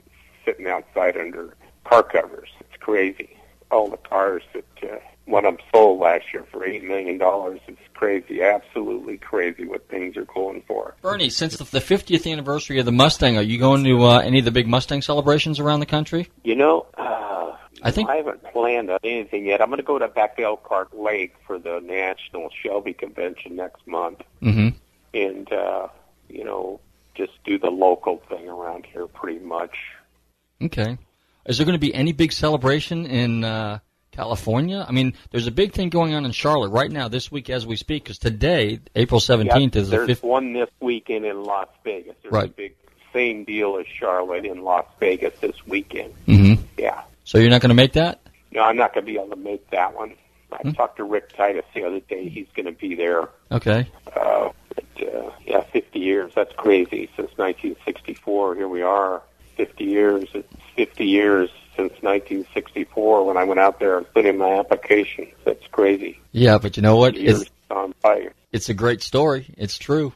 S9: sitting outside under car covers. It's crazy. All the cars that uh, one I'm sold last year for eight million dollars. It's crazy, absolutely crazy what things are going for.
S4: Bernie, since the 50th anniversary of the Mustang, are you going to uh, any of the big Mustang celebrations around the country?
S9: You know, uh,
S4: I think
S9: I haven't planned on anything yet. I'm going to go to back to Elkhart Lake for the National Shelby Convention next month,
S4: mm-hmm.
S9: and uh, you know, just do the local thing around here, pretty much.
S4: Okay. Is there going to be any big celebration in uh, California? I mean, there's a big thing going on in Charlotte right now, this week as we speak, because today, April 17th,
S9: yeah,
S4: is the
S9: there's
S4: fifth.
S9: one this weekend in Las Vegas. There's
S4: Right.
S9: a big same deal as Charlotte in Las Vegas this weekend.
S4: Mm-hmm.
S9: Yeah.
S4: So you're not going to make that?
S9: No, I'm not going to be able to make that one. I
S4: Hmm.
S9: talked to Rick Titus the other day. He's going to be there.
S4: Okay.
S9: Uh, but, uh, yeah, 50 years. That's crazy. Since 1964, here we are. 50 years. It's 50 years since 1964 when I went out there and put in my application. That's crazy.
S4: Yeah, but you know what?
S9: Years
S4: It's,
S9: gone by.
S4: it's a great story. It's true.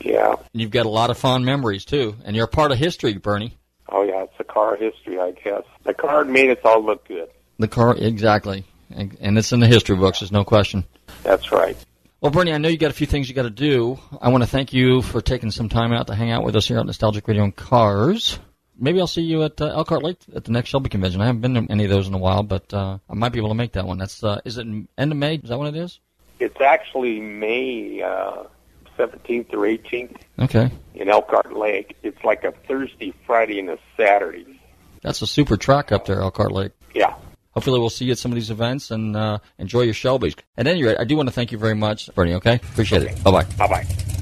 S9: Yeah.
S4: And you've got a lot of fond memories, too. And you're a part of history, Bernie.
S9: Oh, yeah. It's a car history, I guess. The car made us all look good.
S4: The car, exactly. And it's in the history books, there's no question.
S9: That's right.
S4: Well, Bernie, I know you got a few things you got to do. I want to thank you for taking some time out to hang out with us here at Nostalgic Radio and Cars. Maybe I'll see you at uh, Elkhart Lake at the next Shelby convention. I haven't been to any of those in a while, but uh, I might be able to make that one. That's uh, is it end of May? Is that when it is?
S9: It's actually May uh, 17th or 18th
S4: Okay.
S9: in Elkhart Lake. It's like a Thursday, Friday, and a Saturday.
S4: That's a super track up there, Elkhart Lake.
S9: Yeah.
S4: Hopefully, we'll see you at some of these events and uh, enjoy your Shelbys. At any rate, I do want to thank you very much, Bernie. Okay, appreciate it. Bye bye.
S9: Bye bye.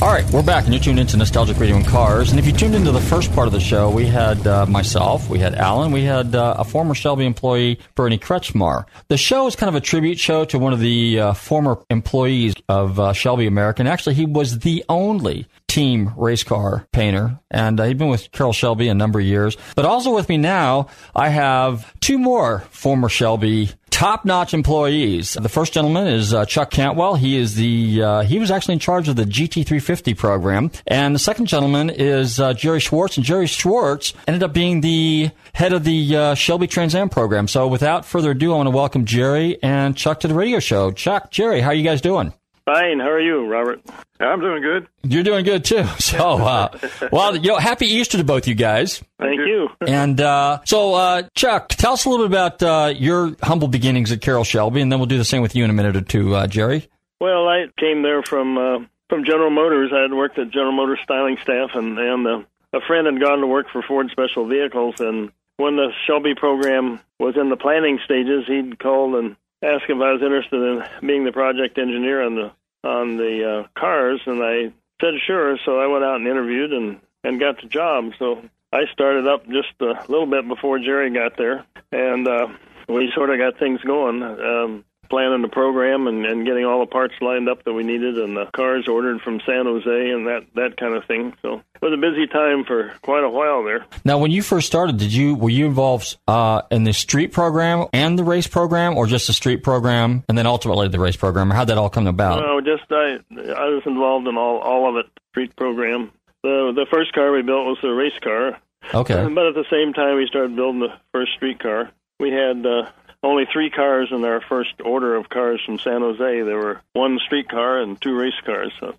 S4: All right, we're back, and you're tuned into Nostalgic Radio and Cars. And if you tuned into the first part of the show, we had uh, myself, we had Alan, we had uh, a former Shelby employee, Bernie Kretchmar. The show is kind of a tribute show to one of the uh, former employees of uh, Shelby American. Actually, he was the only team race car painter, and uh, he'd been with Carroll Shelby a number of years. But also with me now, I have two more former Shelby top-notch employees. The first gentleman is uh, Chuck Cantwell. He is the uh, he was actually in charge of the GT350 program, and the second gentleman is uh, Jerry Schwartz. And Jerry Schwartz ended up being the head of the uh, Shelby Trans Am program. So, without further ado, I want to welcome Jerry and Chuck to the radio show. Chuck, Jerry, how are you guys doing?
S10: Fine. How are you, Robert? I'm doing good.
S4: You're doing good too. *laughs* So, uh, well, you know, happy Easter to both you guys.
S10: Thank you. *laughs*
S4: And uh, so, uh, Chuck, tell us a little bit about uh, your humble beginnings at Carroll Shelby, and then we'll do the same with you in a minute or two, uh, Jerry.
S10: Well, I came there from uh, from General Motors. I had worked at General Motors styling staff, and and uh, a friend had gone to work for Ford Special Vehicles. And when the Shelby program was in the planning stages, he'd called and asked if I was interested in being the project engineer on the on the uh, cars, and I said sure. So I went out and interviewed and and got the job. So I started up just a little bit before Jerry got there, and uh, we sort of got things going. Um, planning the program and, and getting all the parts lined up that we needed and the cars ordered from San Jose and that that kind of thing. So it was a busy time for quite a while there.
S4: Now, when you first started, did you were you involved uh, in the street program and the race program, or just the street program and then ultimately the race program? Or how'd that all come about?
S10: No, just I I was involved in all all of it. Street program. The the first car we built was a race car.
S4: Okay.
S10: But at the same time, we started building the first street car. We had uh, only three cars in our first order of cars from San Jose. There were one street car and two race cars. So,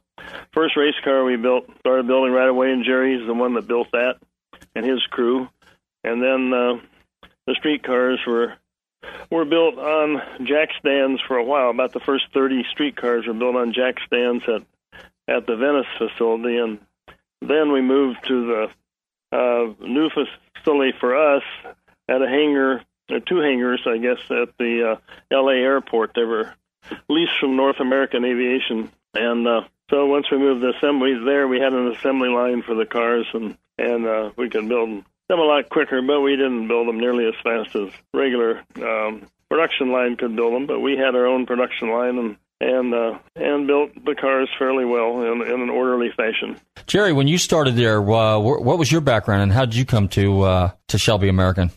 S10: first race car we built started building right away, and Jerry's the one that built that, and his crew. And then uh, the street cars were were built on jack stands for a while. About the first 30 street cars were built on jack stands at at the Venice facility, and then we moved to the uh, new facility for us at a hangar, two hangars, I guess, at the uh, L.A. airport. They were leased from North American Aviation, and uh, so once we moved the assembly there, we had an assembly line for the cars, and and uh, we could build them a lot quicker. But we didn't build them nearly as fast as regular um, production line could build them. But we had our own production line, and and uh, and built the cars fairly well in, in an orderly fashion.
S4: Jerry, when you started there, uh, wh- what was your background, and how did you come to uh, to Shelby American?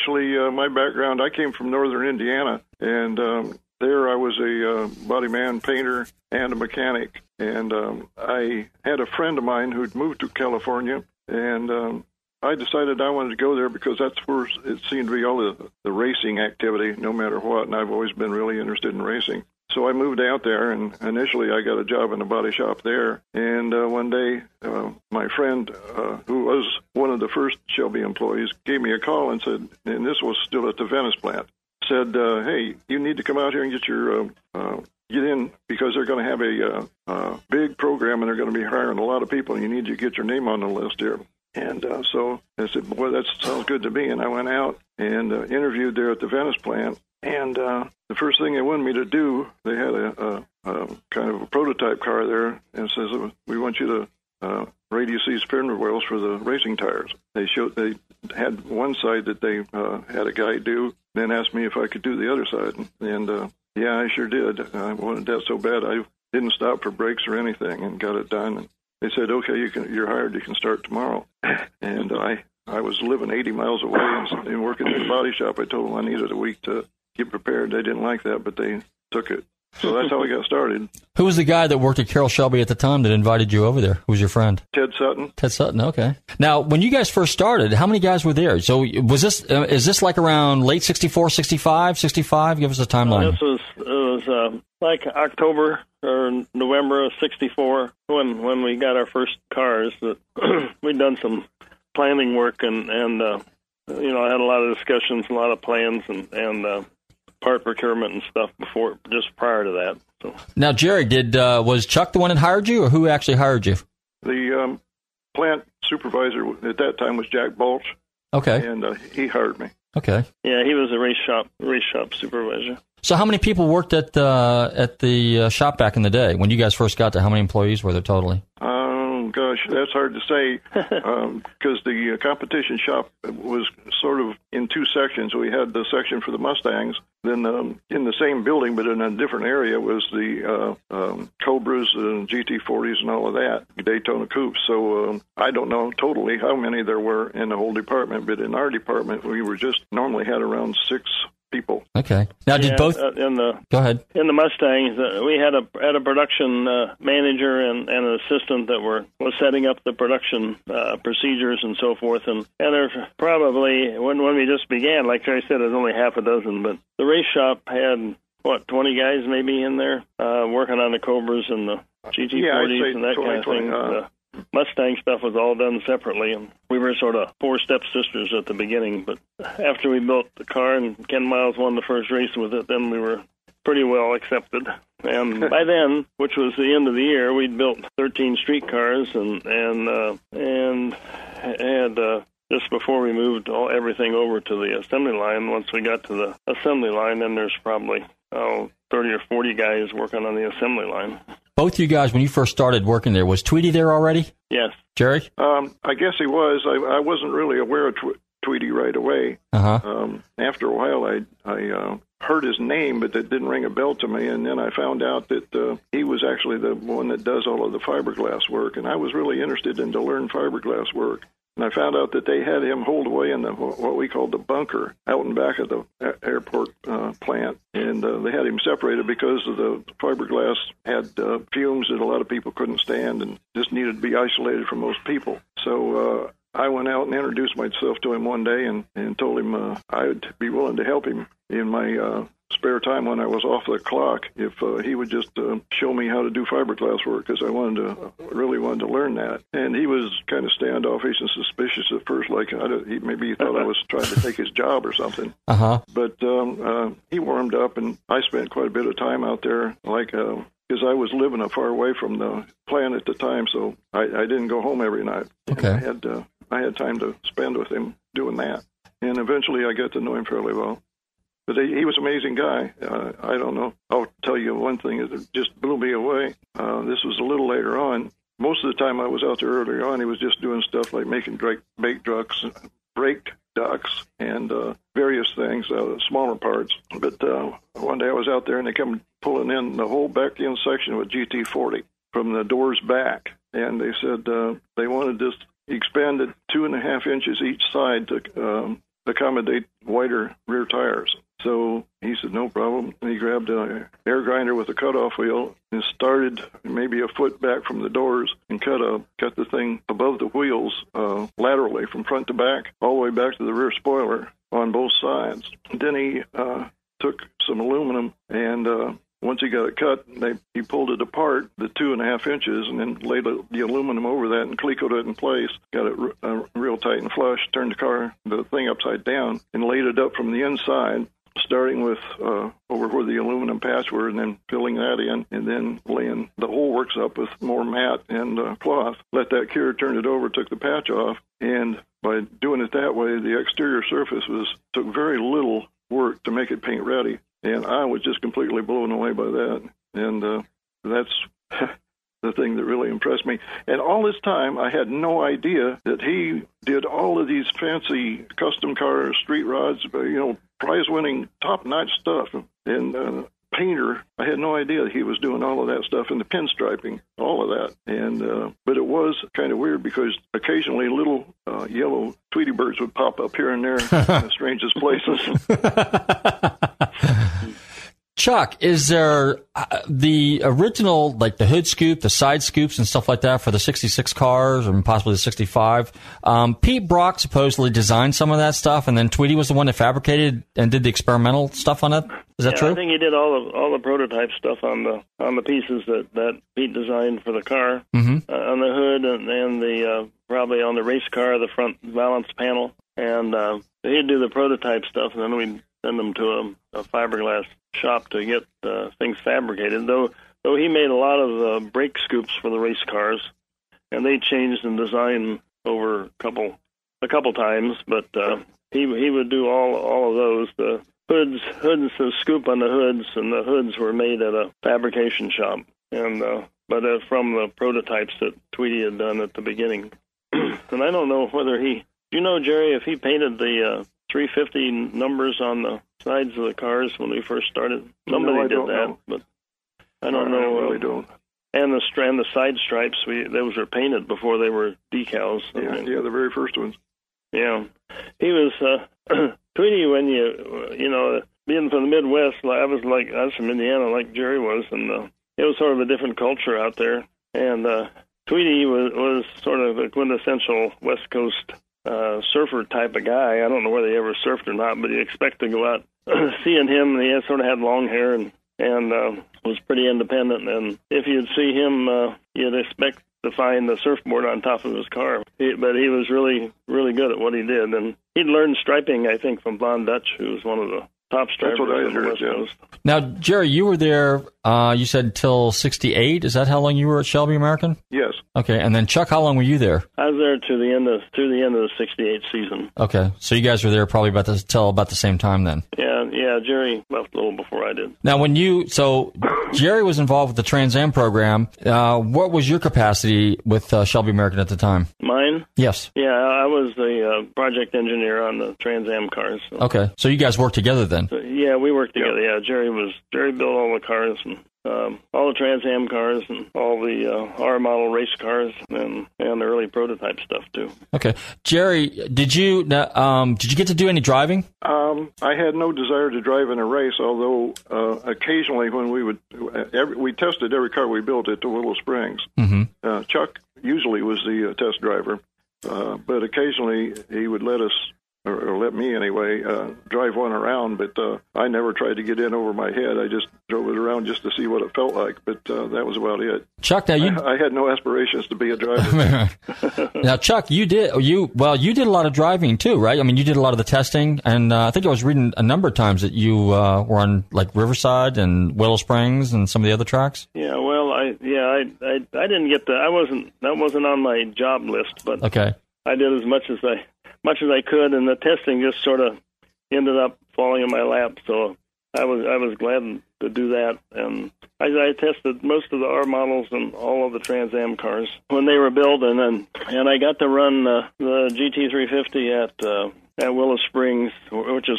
S11: Actually, uh, my background, I came from northern Indiana, and um, there I was a uh, body man painter and a mechanic. And um, I had a friend of mine who'd moved to California, and um, I decided I wanted to go there because that's where it seemed to be all the, the racing activity, no matter what. And I've always been really interested in racing. So I moved out there, and initially I got a job in a body shop there. And uh, one day, uh, my friend, uh, who was one of the first Shelby employees, gave me a call and said, and this was still at the Venice plant, said, uh, "Hey, you need to come out here and get your uh, uh, get in because they're going to have a uh, uh, big program and they're going to be hiring a lot of people, and you need to get your name on the list here." And uh, so I said, "Boy, that sounds good to me." And I went out and uh, interviewed there at the Venice plant. And uh, the first thing they wanted me to do, they had a, a, a kind of a prototype car there, and says, "We want you to uh, radius these fender wheels for the racing tires." They showed they had one side that they uh, had a guy do, then asked me if I could do the other side, and uh, yeah, I sure did. I wanted that so bad, I didn't stop for breaks or anything, and got it done. And they said, "Okay, you can, you're hired. You can start tomorrow." *laughs* And I I was living 80 miles away and, and working in a body shop. I told them I needed a week to get prepared. They didn't like that, but they took it. So that's how we got started. *laughs*
S4: Who was the guy that worked at Carroll Shelby at the time that invited you over there? Who was your friend?
S11: Ted Sutton.
S4: Ted Sutton. Okay. Now, when you guys first started, how many guys were there? So was this uh, is this like around late 64, 65, 65? Give us a timeline.
S10: This was it was uh, like October or November of '64 when when we got our first cars. That *clears throat* we'd done some planning work and and uh, you know I had a lot of discussions, a lot of plans, and and uh, part procurement and stuff before, just prior to that. So
S4: Now, Jerry, did uh, was Chuck the one that hired you, or who actually hired you?
S11: The um, plant supervisor at that time was Jack Balch,
S4: Okay.
S11: and uh, he hired me.
S4: Okay.
S10: yeah, he was a race shop race shop supervisor.
S4: So, how many people worked at uh, at the uh, shop back in the day when you guys first got there? How many employees were there totally?
S11: Gosh, that's hard to say *laughs* because the uh, competition shop was sort of in two sections. We had the section for the Mustangs, then um, in the same building but in a different area was the uh, um, Cobras and GT40s and all of that, Daytona Coupes. So um, I don't know totally how many there were in the whole department, but in our department we were just normally had around six people.
S4: Okay. Now, did
S10: Yeah,
S4: both?
S10: uh, in the
S4: Go ahead.
S10: in the Mustangs, uh, we had a had a production uh, manager and, and an assistant that were was setting up the production uh, procedures and so forth. And and there's probably when when we just began, like I said, there's only half a dozen, but the race shop had what 20 guys maybe in there uh, working on the Cobras and the GT40s
S11: Yeah,
S10: and that
S11: 20,
S10: kind of thing.
S11: 20, uh,
S10: The Mustang stuff was all done separately, and we were sort of four stepsisters at the beginning. But after we built the car and Ken Miles won the first race with it, then we were pretty well accepted. And *laughs* by then, which was the end of the year, we'd built 13 street cars and and uh, and had uh, just before we moved all everything over to the assembly line. Once we got to the assembly line, then there's probably oh 30 or 40 guys working on the assembly line.
S4: Both you guys, when you first started working there, was Tweety there already?
S10: Yes.
S4: Jerry?
S11: Um, I guess he was. I, I wasn't really aware of Tw- Tweety right away.
S4: Uh huh.
S11: Um, after a while, I I uh, heard his name, but that didn't ring a bell to me. And then I found out that uh, he was actually the one that does all of the fiberglass work, and I was really interested in to learn fiberglass work. And I found out that they had him holed away in the what we called the bunker out in back of the airport uh, plant, and uh, they had him separated because of the fiberglass had uh, fumes that a lot of people couldn't stand, and just needed to be isolated from most people. So. Uh, I went out and introduced myself to him one day and, and told him uh, I would be willing to help him in my uh, spare time when I was off the clock if uh, he would just uh, show me how to do fiberglass work because I wanted to really wanted to learn that. And he was kind of standoffish and suspicious at first, like I don't, he maybe he thought I was trying to take his job or something. *laughs*
S4: Uh huh.
S11: But um, uh, he warmed up, and I spent quite a bit of time out there, like. Uh, because I was living a far away from the plant at the time, so I, I didn't go home every night.
S4: Okay.
S11: I had uh, I had time to spend with him doing that, and eventually I got to know him fairly well. But he, was an amazing guy. Uh, I don't know. I'll tell you one thing that just blew me away. Uh, this was a little later on. Most of the time I was out there earlier on, he was just doing stuff like making brake, brake trucks, brake ducks, and uh, various things, uh, smaller parts. But uh, one day I was out there and they come pulling in the whole back end section with GT40 from the doors back, and they said uh, they wanted this expanded two and a half inches each side to um, accommodate wider rear tires. So he said, no problem. And he grabbed an air grinder with a cutoff wheel and started maybe a foot back from the doors and cut a cut the thing above the wheels uh, laterally from front to back, all the way back to the rear spoiler on both sides. Then he uh, took some aluminum and uh, once he got it cut, they, he pulled it apart, the two and a half inches, and then laid the aluminum over that and clecoed it in place. Got it r- uh, real tight and flush. Turned the car, the thing upside down, and laid it up from the inside, starting with uh, over where the aluminum patch were, and then filling that in, and then laying the whole works up with more mat and uh, cloth. Let that cure, turned it over, took the patch off, and by doing it that way, the exterior surface was took very little work to make it paint ready and I was just completely blown away by that. And uh, that's *laughs* the thing that really impressed me. And all this time, I had no idea that he did all of these fancy custom cars, street rods, uh, you know, prize-winning, top-notch stuff. And uh, painter, I had no idea he was doing all of that stuff and the pinstriping, all of that. And uh, but it was kind of weird because occasionally little uh, yellow Tweety birds would pop up here and there in *laughs* the strangest places. *laughs*
S4: Chuck, is there uh, the original, like the hood scoop, the side scoops, and stuff like that for the 66 cars and possibly the 65? Um, Pete Brock supposedly designed some of that stuff, and then Tweety was the one that fabricated and did the experimental stuff on it. Is that
S10: yeah,
S4: true?
S10: I think he did all the all the prototype stuff on the on the pieces that that Pete designed for the car,
S4: mm-hmm.
S10: uh, on the hood and, and the uh, probably on the race car, the front balance panel, and uh, he'd do the prototype stuff, and then we'd send them to a, a fiberglass shop to get uh, things fabricated. Though though he made a lot of uh, brake scoops for the race cars, and they changed in design over a couple a couple times, but uh, he he would do all all of those. The hoods hoods the scoop on the hoods, and the hoods were made at a fabrication shop, and uh, but uh, from the prototypes that Tweety had done at the beginning. *clears throat* and I don't know whether he, do you know Jerry, if he painted the uh, 350 numbers on the sides of the cars when we first started. Somebody
S11: No, I
S10: did that,
S11: know.
S10: but I don't
S11: I
S10: know.
S11: really
S10: uh,
S11: don't.
S10: And the strand, the side stripes, we those were painted before they were decals. I
S11: Yeah,
S10: mean,
S11: yeah, the very first ones.
S10: yeah, he was uh, *clears throat* Tweety. When you you know being from the Midwest, I was like I was from Indiana, like Jerry was, and uh, it was sort of a different culture out there. And uh, Tweety was was sort of a quintessential West Coast uh, surfer type of guy. I don't know whether he ever surfed or not, but you expect to go out *clears throat* seeing him. He had sort of had long hair and and uh, was pretty independent. And if you'd see him, uh, you'd expect to find the surfboard on top of his car. He, but he was really, really good at what he did. And he'd learned striping, I think, from Von Dutch, who was one of the top stripers
S11: what I
S10: on the
S11: heard,
S10: West
S11: yeah.
S10: Coast.
S4: Now, Jerry, you were there. Uh, you said till '68. Is that how long you were at Shelby American?
S11: Yes.
S4: Okay, and then Chuck, how long were you there?
S10: I was there to the end of to the end of the '68 season.
S4: Okay, so you guys were there probably about the till about the same time then.
S10: Yeah, yeah. Jerry left a little before I did.
S4: Now, when you so Jerry was involved with the Trans Am program, uh, what was your capacity with uh, Shelby American at the time?
S10: Mine.
S4: Yes.
S10: Yeah, I was the uh, project engineer on the Trans Am cars. So.
S4: Okay, so you guys worked together then.
S10: So, yeah, we worked together. Yeah, Jerry was Jerry built all the cars and um, all the Trans Am cars and all the uh, R model race cars and and the early prototype stuff too.
S4: Okay, Jerry, did you um, did you get to do any driving?
S11: Um, I had no desire to drive in a race, although uh, occasionally when we would, every, we tested every car we built at the Willow Springs.
S4: Mm-hmm.
S11: Uh, Chuck usually was the uh, test driver, uh, but occasionally he would let us, or, or let me anyway, uh, drive one around. But uh, I never tried to get in over my head. I just drove it around just to see what it felt like. But uh, that was about it.
S4: Chuck, now you
S11: I, I had no aspirations to be a driver. *laughs*
S4: now, Chuck, you did you well. You did a lot of driving too, right? I mean, you did a lot of the testing, and uh, I think I was reading a number of times that you uh, were on like Riverside and Willow Springs and some of the other tracks.
S10: Yeah, well, I yeah I I, I didn't get the I wasn't that wasn't on my job list, but
S4: Okay,
S10: I did as much as I much as I could, and the testing just sort of ended up falling in my lap. So I was I was glad to do that, and I, I tested most of the R models and all of the Trans Am cars when they were built, and then and I got to run the GT350 at. Uh, at Willow Springs,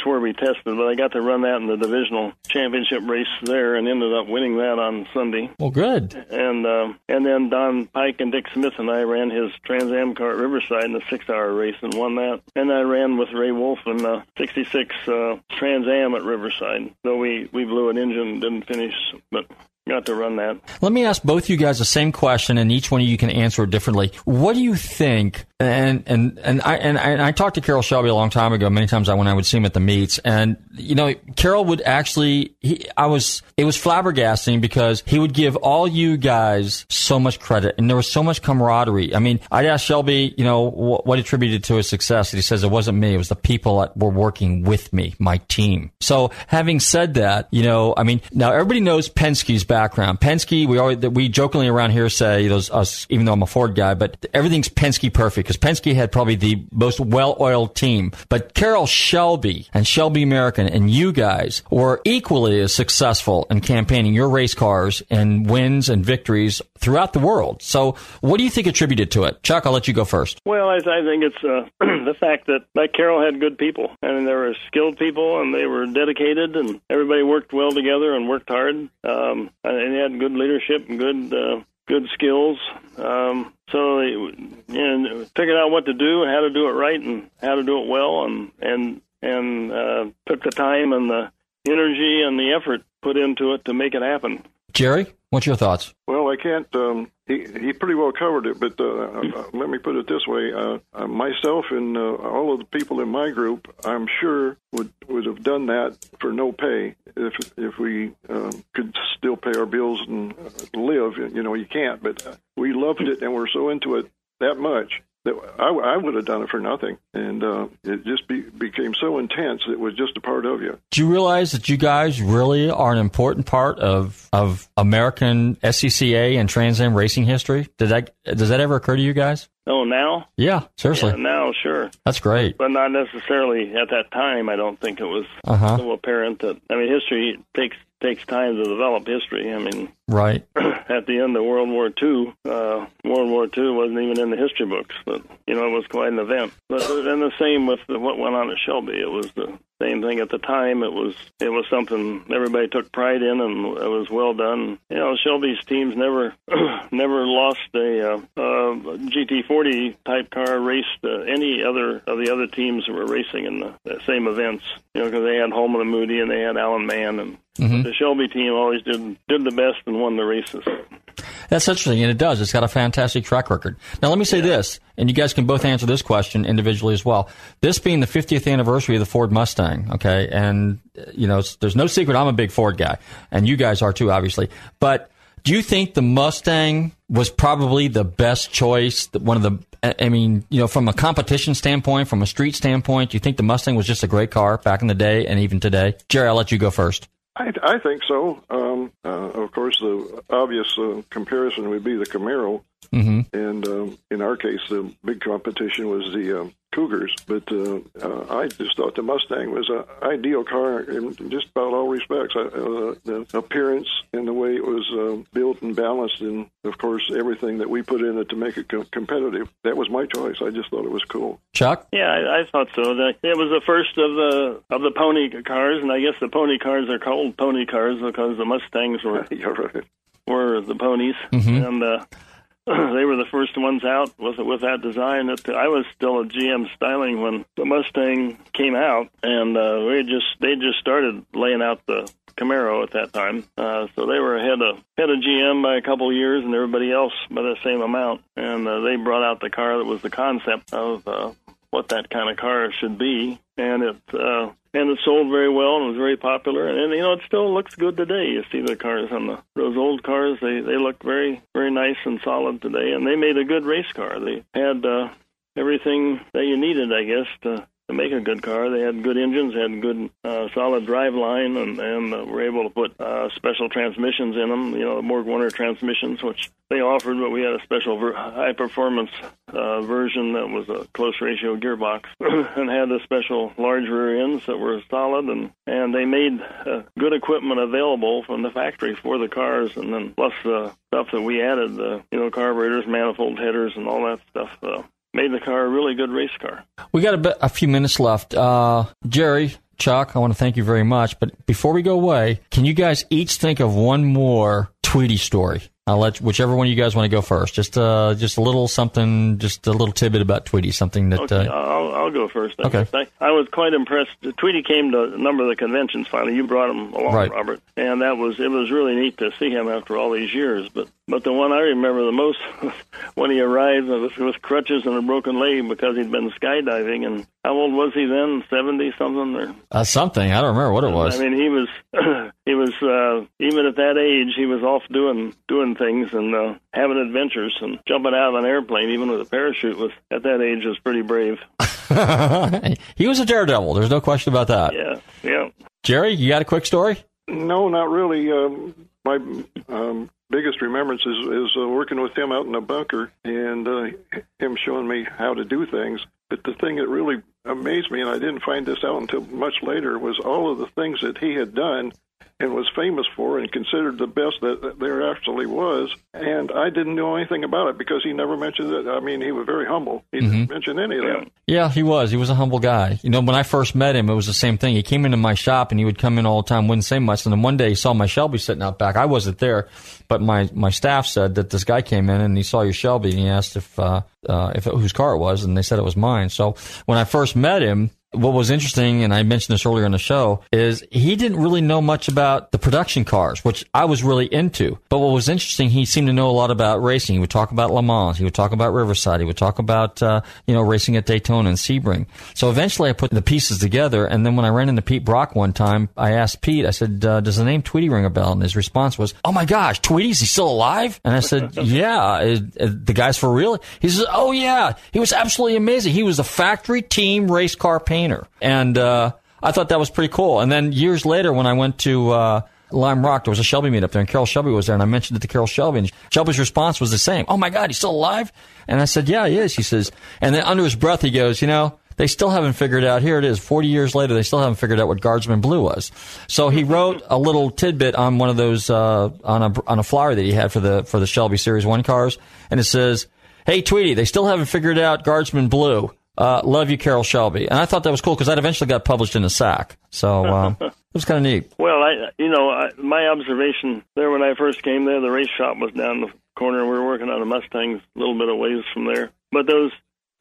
S10: is where we tested, but I got to run that in the divisional championship race there, and ended up winning that on Sunday
S4: well, good.
S10: and um, and then Don Pike and Dick Smith and I ran his Trans Am car at Riverside in the six-hour race and won that. And I ran with Ray Wolf in the '66 uh, Trans Am at Riverside. Though we we blew an engine, and didn't finish, but got to run that.
S4: Let me ask both you guys the same question, and each one of you can answer it differently. What do you think? And and and I and I, and I talked to Carroll Shelby a long time ago. Many times I when I would see him at the meets, and you know, Carroll would actually. He, I was. It was flabbergasting because he would give all you guys so much credit, and there was so much camaraderie. I mean, I'd ask Shelby, you know, what, what attributed to his success, and he says it wasn't me; it was the people that were working with me, my team. So, having said that, you know, I mean, now everybody knows Penske's background. Penske, we always we jokingly around here say those us, even though I'm a Ford guy, but everything's Penske perfect because Penske had probably the most well-oiled team. But Carroll Shelby and Shelby American and you guys were equally as successful in campaigning your race cars and wins and victories throughout the world. So, what do you think attributed to it, Chuck? I'll let you go first.
S10: Well, I, I think it's uh, *clears throat* the fact that that Carroll had good people, I mean, they were skilled people, and they were dedicated, and everybody worked well together and worked hard, um, and they had good leadership and good uh, good skills. Um, so you know, figured out what to do, and how to do it right, and how to do it well, and and and uh, took the time and the energy and the effort put into it to make it happen.
S4: Jerry, what's your thoughts?
S11: Well, I can't. Um, he he pretty well covered it, but uh, uh, let me put it this way: uh, uh, myself and uh, all of the people in my group, I'm sure would would have done that for no pay if if we um, could still pay our bills and live. You know, you can't, but uh, we loved it and we're so into it that much that I, I would have done it for nothing, and uh, it just be, became so intense. It was just a part of you.
S4: Do you realize that you guys really are an important part of of American SCCA and Trans Am racing history? Did that does that ever occur to you guys?
S10: Oh, now?
S4: Yeah, seriously.
S10: Yeah, now, sure.
S4: That's great.
S10: But not necessarily at that time. I don't think it was
S4: Uh-huh.
S10: so apparent that. I mean, history takes takes time to develop history. I mean,
S4: Right. *clears throat*
S10: at the end of World War II, uh, World War II wasn't even in the history books, but you know it was quite an event. But and the same with the, what went on at Shelby. It was the same thing at the time. It was it was something everybody took pride in, and it was well done. You know, Shelby's teams never *clears throat* never lost a uh, uh, GT40 type car raced uh, any other of the other teams that were racing in the, the same events. You know, because they had Holman and Moody and they had Alan Mann, and
S4: Mhm.
S10: the Shelby team always did did the best and won the races.
S4: That's interesting, and it does. It's got a fantastic track record. Now, let me say this, and you guys can both answer this question individually as well. This being the 50th anniversary of the Ford Mustang, okay, and you know, there's no secret I'm a big Ford guy, and you guys are too, obviously. But do you think the Mustang was probably the best choice? One of the, I I mean, you know, from a competition standpoint, from a street standpoint, do you think the Mustang was just a great car back in the day and even today? Jerry, I'll let you go first.
S11: I, I think so. Um, uh, of course, the obvious uh, comparison would be the Camaro,
S4: Mm-hmm.
S11: and um, in our case, the big competition was the um, Cougars. But uh, uh, I just thought the Mustang was an ideal car in just about all respects. I, uh, the appearance and the way it was uh, built and balanced, and of course, everything that we put in it to make it co- competitive. That was my choice. I just thought it was cool.
S4: Chuck?
S10: Yeah, I, I thought so. The, it was the first of the of the pony cars, and I guess the pony cars are called pony cars because the Mustangs were *laughs*
S11: You're right.
S10: were the ponies,
S4: Mhm.
S10: and uh, *clears throat* they were the first ones out with with that design. I was still at GM styling when the Mustang came out, and uh, we just they just started laying out the Camaro at that time, uh, so they were ahead of ahead of GM by a couple of years, and everybody else by the same amount. And uh, they brought out the car that was the concept of uh, what that kind of car should be, and it uh, and it sold very well and was very popular. And, and you know, it still looks good today. You see the cars on the those old cars; they they look very very nice and solid today. And they made a good race car. They had uh, everything that you needed, I guess, to to make a good car. They had good engines, had good uh, solid drive line, and and uh, were able to put uh, special transmissions in them. You know, the Borg Warner transmissions, which they offered, but we had a special ver- high performance uh, version that was a close ratio gearbox *clears throat* and had the special large rear ends that were solid, and and they made uh, good equipment available from the factory for the cars, and then plus the stuff that we added, the you know carburetors, manifold headers, and all that stuff. Uh, Made the car a really good race car.
S4: We got a, bit, a few minutes left. Uh, Jerry, Chuck, I want to thank you very much. But before we go away, can you guys each think of one more Tweety story? I'll let whichever one of you guys want to go first. Just uh, just a little something, just a little tidbit about Tweety, something that.
S10: Okay,
S4: Uh,
S10: I'll, I'll go first. I
S4: Okay.
S10: I, I was quite impressed. Tweety came to a number of the conventions finally. You brought him along,
S4: Right.
S10: Robert, and that was it was really neat to see him after all these years. But but the one I remember the most was *laughs* when he arrived with, with crutches and a broken leg because he'd been skydiving. And how old was he then? Seventy something or
S4: uh, something I don't remember what it was.
S10: I mean, he was *clears throat* he was uh, even at that age, he was off doing doing things and uh, having adventures and jumping out of an airplane, even with a parachute. Was at that age was pretty brave. *laughs*
S4: he was a daredevil. There's no question about that.
S10: Yeah, yeah.
S4: Jerry, you got a quick story?
S11: No, not really. Um, my um, biggest remembrance is, is uh, working with him out in the bunker and uh, him showing me how to do things. But the thing that really amazed me, and I didn't find this out until much later, was all of the things that he had done and was famous for and considered the best that, that there actually was. And I didn't know anything about it because he never mentioned it. I mean, he was very humble. He didn't mention any of that.
S4: Yeah, he was. He was a humble guy. You know, when I first met him, it was the same thing. He came into my shop and he would come in all the time, wouldn't say much. And then one day he saw my Shelby sitting out back. I wasn't there, but my, my staff said that this guy came in and he saw your Shelby and he asked if, uh, uh, if it, whose car it was. And they said it was mine. So when I first met him, what was interesting, and I mentioned this earlier in the show, is he didn't really know much about the production cars, which I was really into. But what was interesting, he seemed to know a lot about racing. He would talk about Le Mans, he would talk about Riverside, he would talk about uh, you know racing at Daytona and Sebring. So eventually, I put the pieces together, and then when I ran into Pete Brock one time, I asked Pete, I said, uh, "Does the name Tweety ring a bell?" And his response was, "Oh my gosh, Tweety's he's still alive?" And I said, *laughs* "Yeah, uh, uh, the guy's for real." He says, "Oh yeah, he was absolutely amazing. He was a factory team race car painter." And uh, I thought that was pretty cool. And then years later, when I went to uh, Lime Rock, there was a Shelby meetup there, and Carroll Shelby was there, and I mentioned it to Carroll Shelby, and Shelby's response was the same. Oh my God, he's still alive? And I said, Yeah, he is. He says, and then under his breath, he goes, You know, they still haven't figured out. Here it is, 40 years later, they still haven't figured out what Guardsman Blue was. So he wrote a little tidbit on one of those uh, on a on a flyer that he had for the for the Shelby Series One cars, and it says, "Hey Tweety, they still haven't figured out Guardsman Blue. Uh, love you, Carroll Shelby." And I thought that was cool because that eventually got published in the SAAC. So um, *laughs* it was kind of neat.
S10: Well, I you know I, my observation there when I first came there, the race shop was down the corner. We were working on a Mustang a little bit of ways from there. But those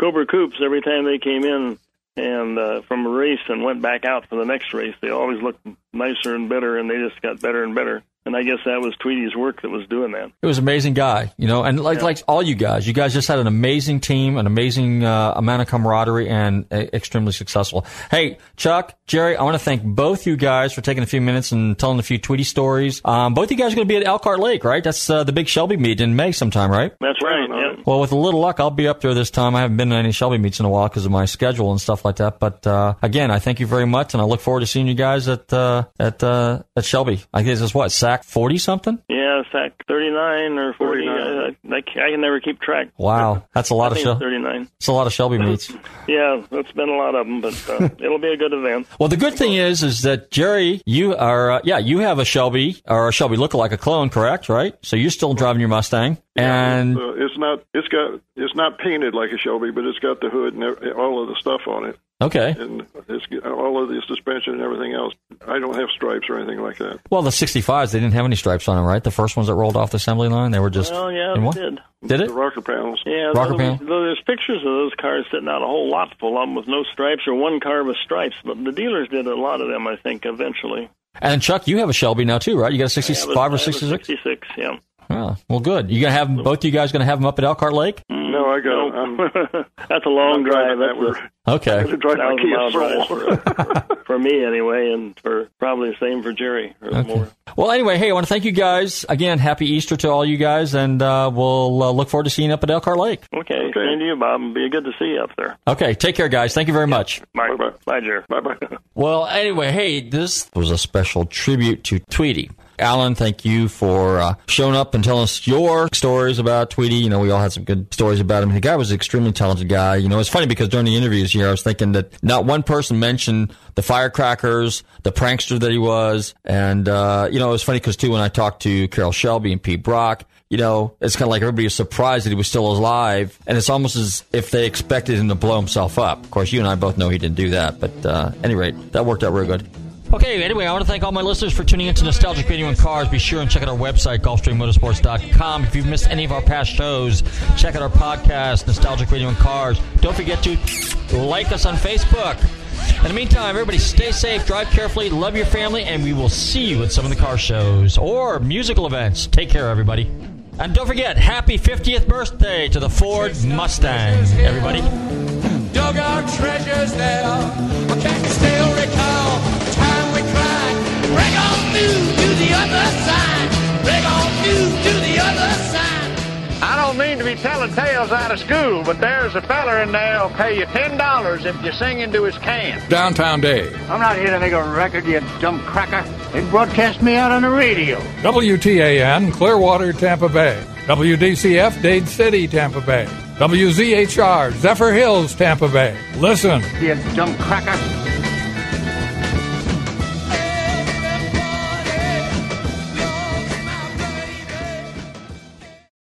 S10: Cobra Coupes, every time they came in and uh, from a race and went back out for the next race, they always looked nicer and better, and they just got better and better. And I guess that was Tweety's work that was doing that.
S4: It was an amazing guy, you know, and like
S10: Yeah.
S4: like all you guys, you guys just had an amazing team, an amazing uh, amount of camaraderie, and uh, extremely successful. Hey, Chuck, Jerry, I want to thank both you guys for taking a few minutes and telling a few Tweety stories. Um, both you guys are going to be at Elkhart Lake, right? That's uh, the big Shelby meet in May sometime, right?
S10: That's right. Yeah.
S4: Well, with a little luck, I'll be up there this time. I haven't been to any Shelby meets in a while because of my schedule and stuff like that. But uh, again, I thank you very much, and I look forward to seeing you guys at uh, at uh, at Shelby. I guess it's what SAAC forty something.
S10: Yeah, SAAC 39 or 40. I, I, I can never keep track.
S4: Wow, that's a lot
S10: I
S4: of
S10: think
S4: Shel-
S10: 39.
S4: It's a lot of Shelby meets. *laughs*
S10: Yeah, it's been a lot of them, but uh, *laughs* it'll be a good event.
S4: Well, the good thing is, is that Jerry, you are, uh, yeah, you have a Shelby or a Shelby look like a clone, correct? Right? So you're still driving your Mustang, and
S11: Uh, it's not. It's got. It's not painted like a Shelby, but it's got the hood and all of the stuff on it,
S4: okay.
S11: and it's got all of the suspension and everything else. I don't have stripes or anything like that.
S4: Well, the 65s, they didn't have any stripes on them, right? The first ones that rolled off the assembly line, they were just.
S10: Well, yeah,
S4: in
S10: it
S4: what?
S10: did.
S4: Did it?
S11: The rocker panels.
S10: Yeah,
S4: Rocker panels.
S10: though there's pictures of those cars sitting out a whole lot full of them with no stripes or one car with stripes. But the dealers did a lot of them, I think, eventually.
S4: And Chuck, you have a Shelby now too, right? You got a
S10: I have a-
S4: 65
S10: I
S4: or 66?
S10: 66, yeah.
S4: Oh, well, good. You gonna have 'em- both you guys going to have them up at Elkhart Lake?
S11: No, I got. I'm, *laughs*
S10: That's a long drive.
S11: that
S10: That's a
S4: Okay.
S11: to drive my Kia
S10: mile drive
S11: Soul.
S10: for, *laughs* *laughs* for me anyway, and for probably the same for Jerry or more.
S4: Well, anyway, hey, I want to thank you guys again. Happy Easter to all you guys, and uh, we'll uh, look forward to seeing you up at Elkhart Lake.
S10: Okay, same to you, Bob. It'd be good to see you up there.
S4: Okay, take care, guys. Thank you very much.
S10: Bye, bye, bye, Jerry.
S11: Bye bye.
S4: Well, anyway, hey, this was a special tribute to Tweety. Alan, thank you for uh, showing up and telling us your stories about Tweety. You know, we all had some good stories about him. The guy was an extremely talented guy. You know, it's funny because during the interviews here, I was thinking that not one person mentioned the firecrackers, the prankster that he was. And, uh, you know, it was funny because, too, when I talked to Carroll Shelby and Pete Brock, you know, it's kind of like everybody was surprised that he was still alive, and it's almost as if they expected him to blow himself up. Of course, you and I both know he didn't do that, but uh, at any rate, that worked out real good. Okay, anyway, I want to thank all my listeners for tuning in to Nostalgic Radio and Cars. Be sure and check out our website, GulfstreamMotorsports.com. If you've missed any of our past shows, check out our podcast, Nostalgic Radio and Cars. Don't forget to like us on Facebook. In the meantime, everybody stay safe, drive carefully, love your family, and we will see you at some of the car shows or musical events. Take care, everybody. And don't forget, happy 50th birthday to the Ford Mustang, everybody.
S7: dug our treasures there. Still recall
S12: I don't mean to be telling tales out of school, but there's a feller in there who'll pay you ten dollars if you sing into his can.
S13: Downtown Dave.
S12: I'm not here to make a record, you dumb cracker. They broadcast me out on the radio.
S13: WTAN, Clearwater, Tampa Bay. WDCF, Dade City, Tampa Bay. WZHR, Zephyrhills, Tampa Bay. Listen.
S12: You dumb cracker.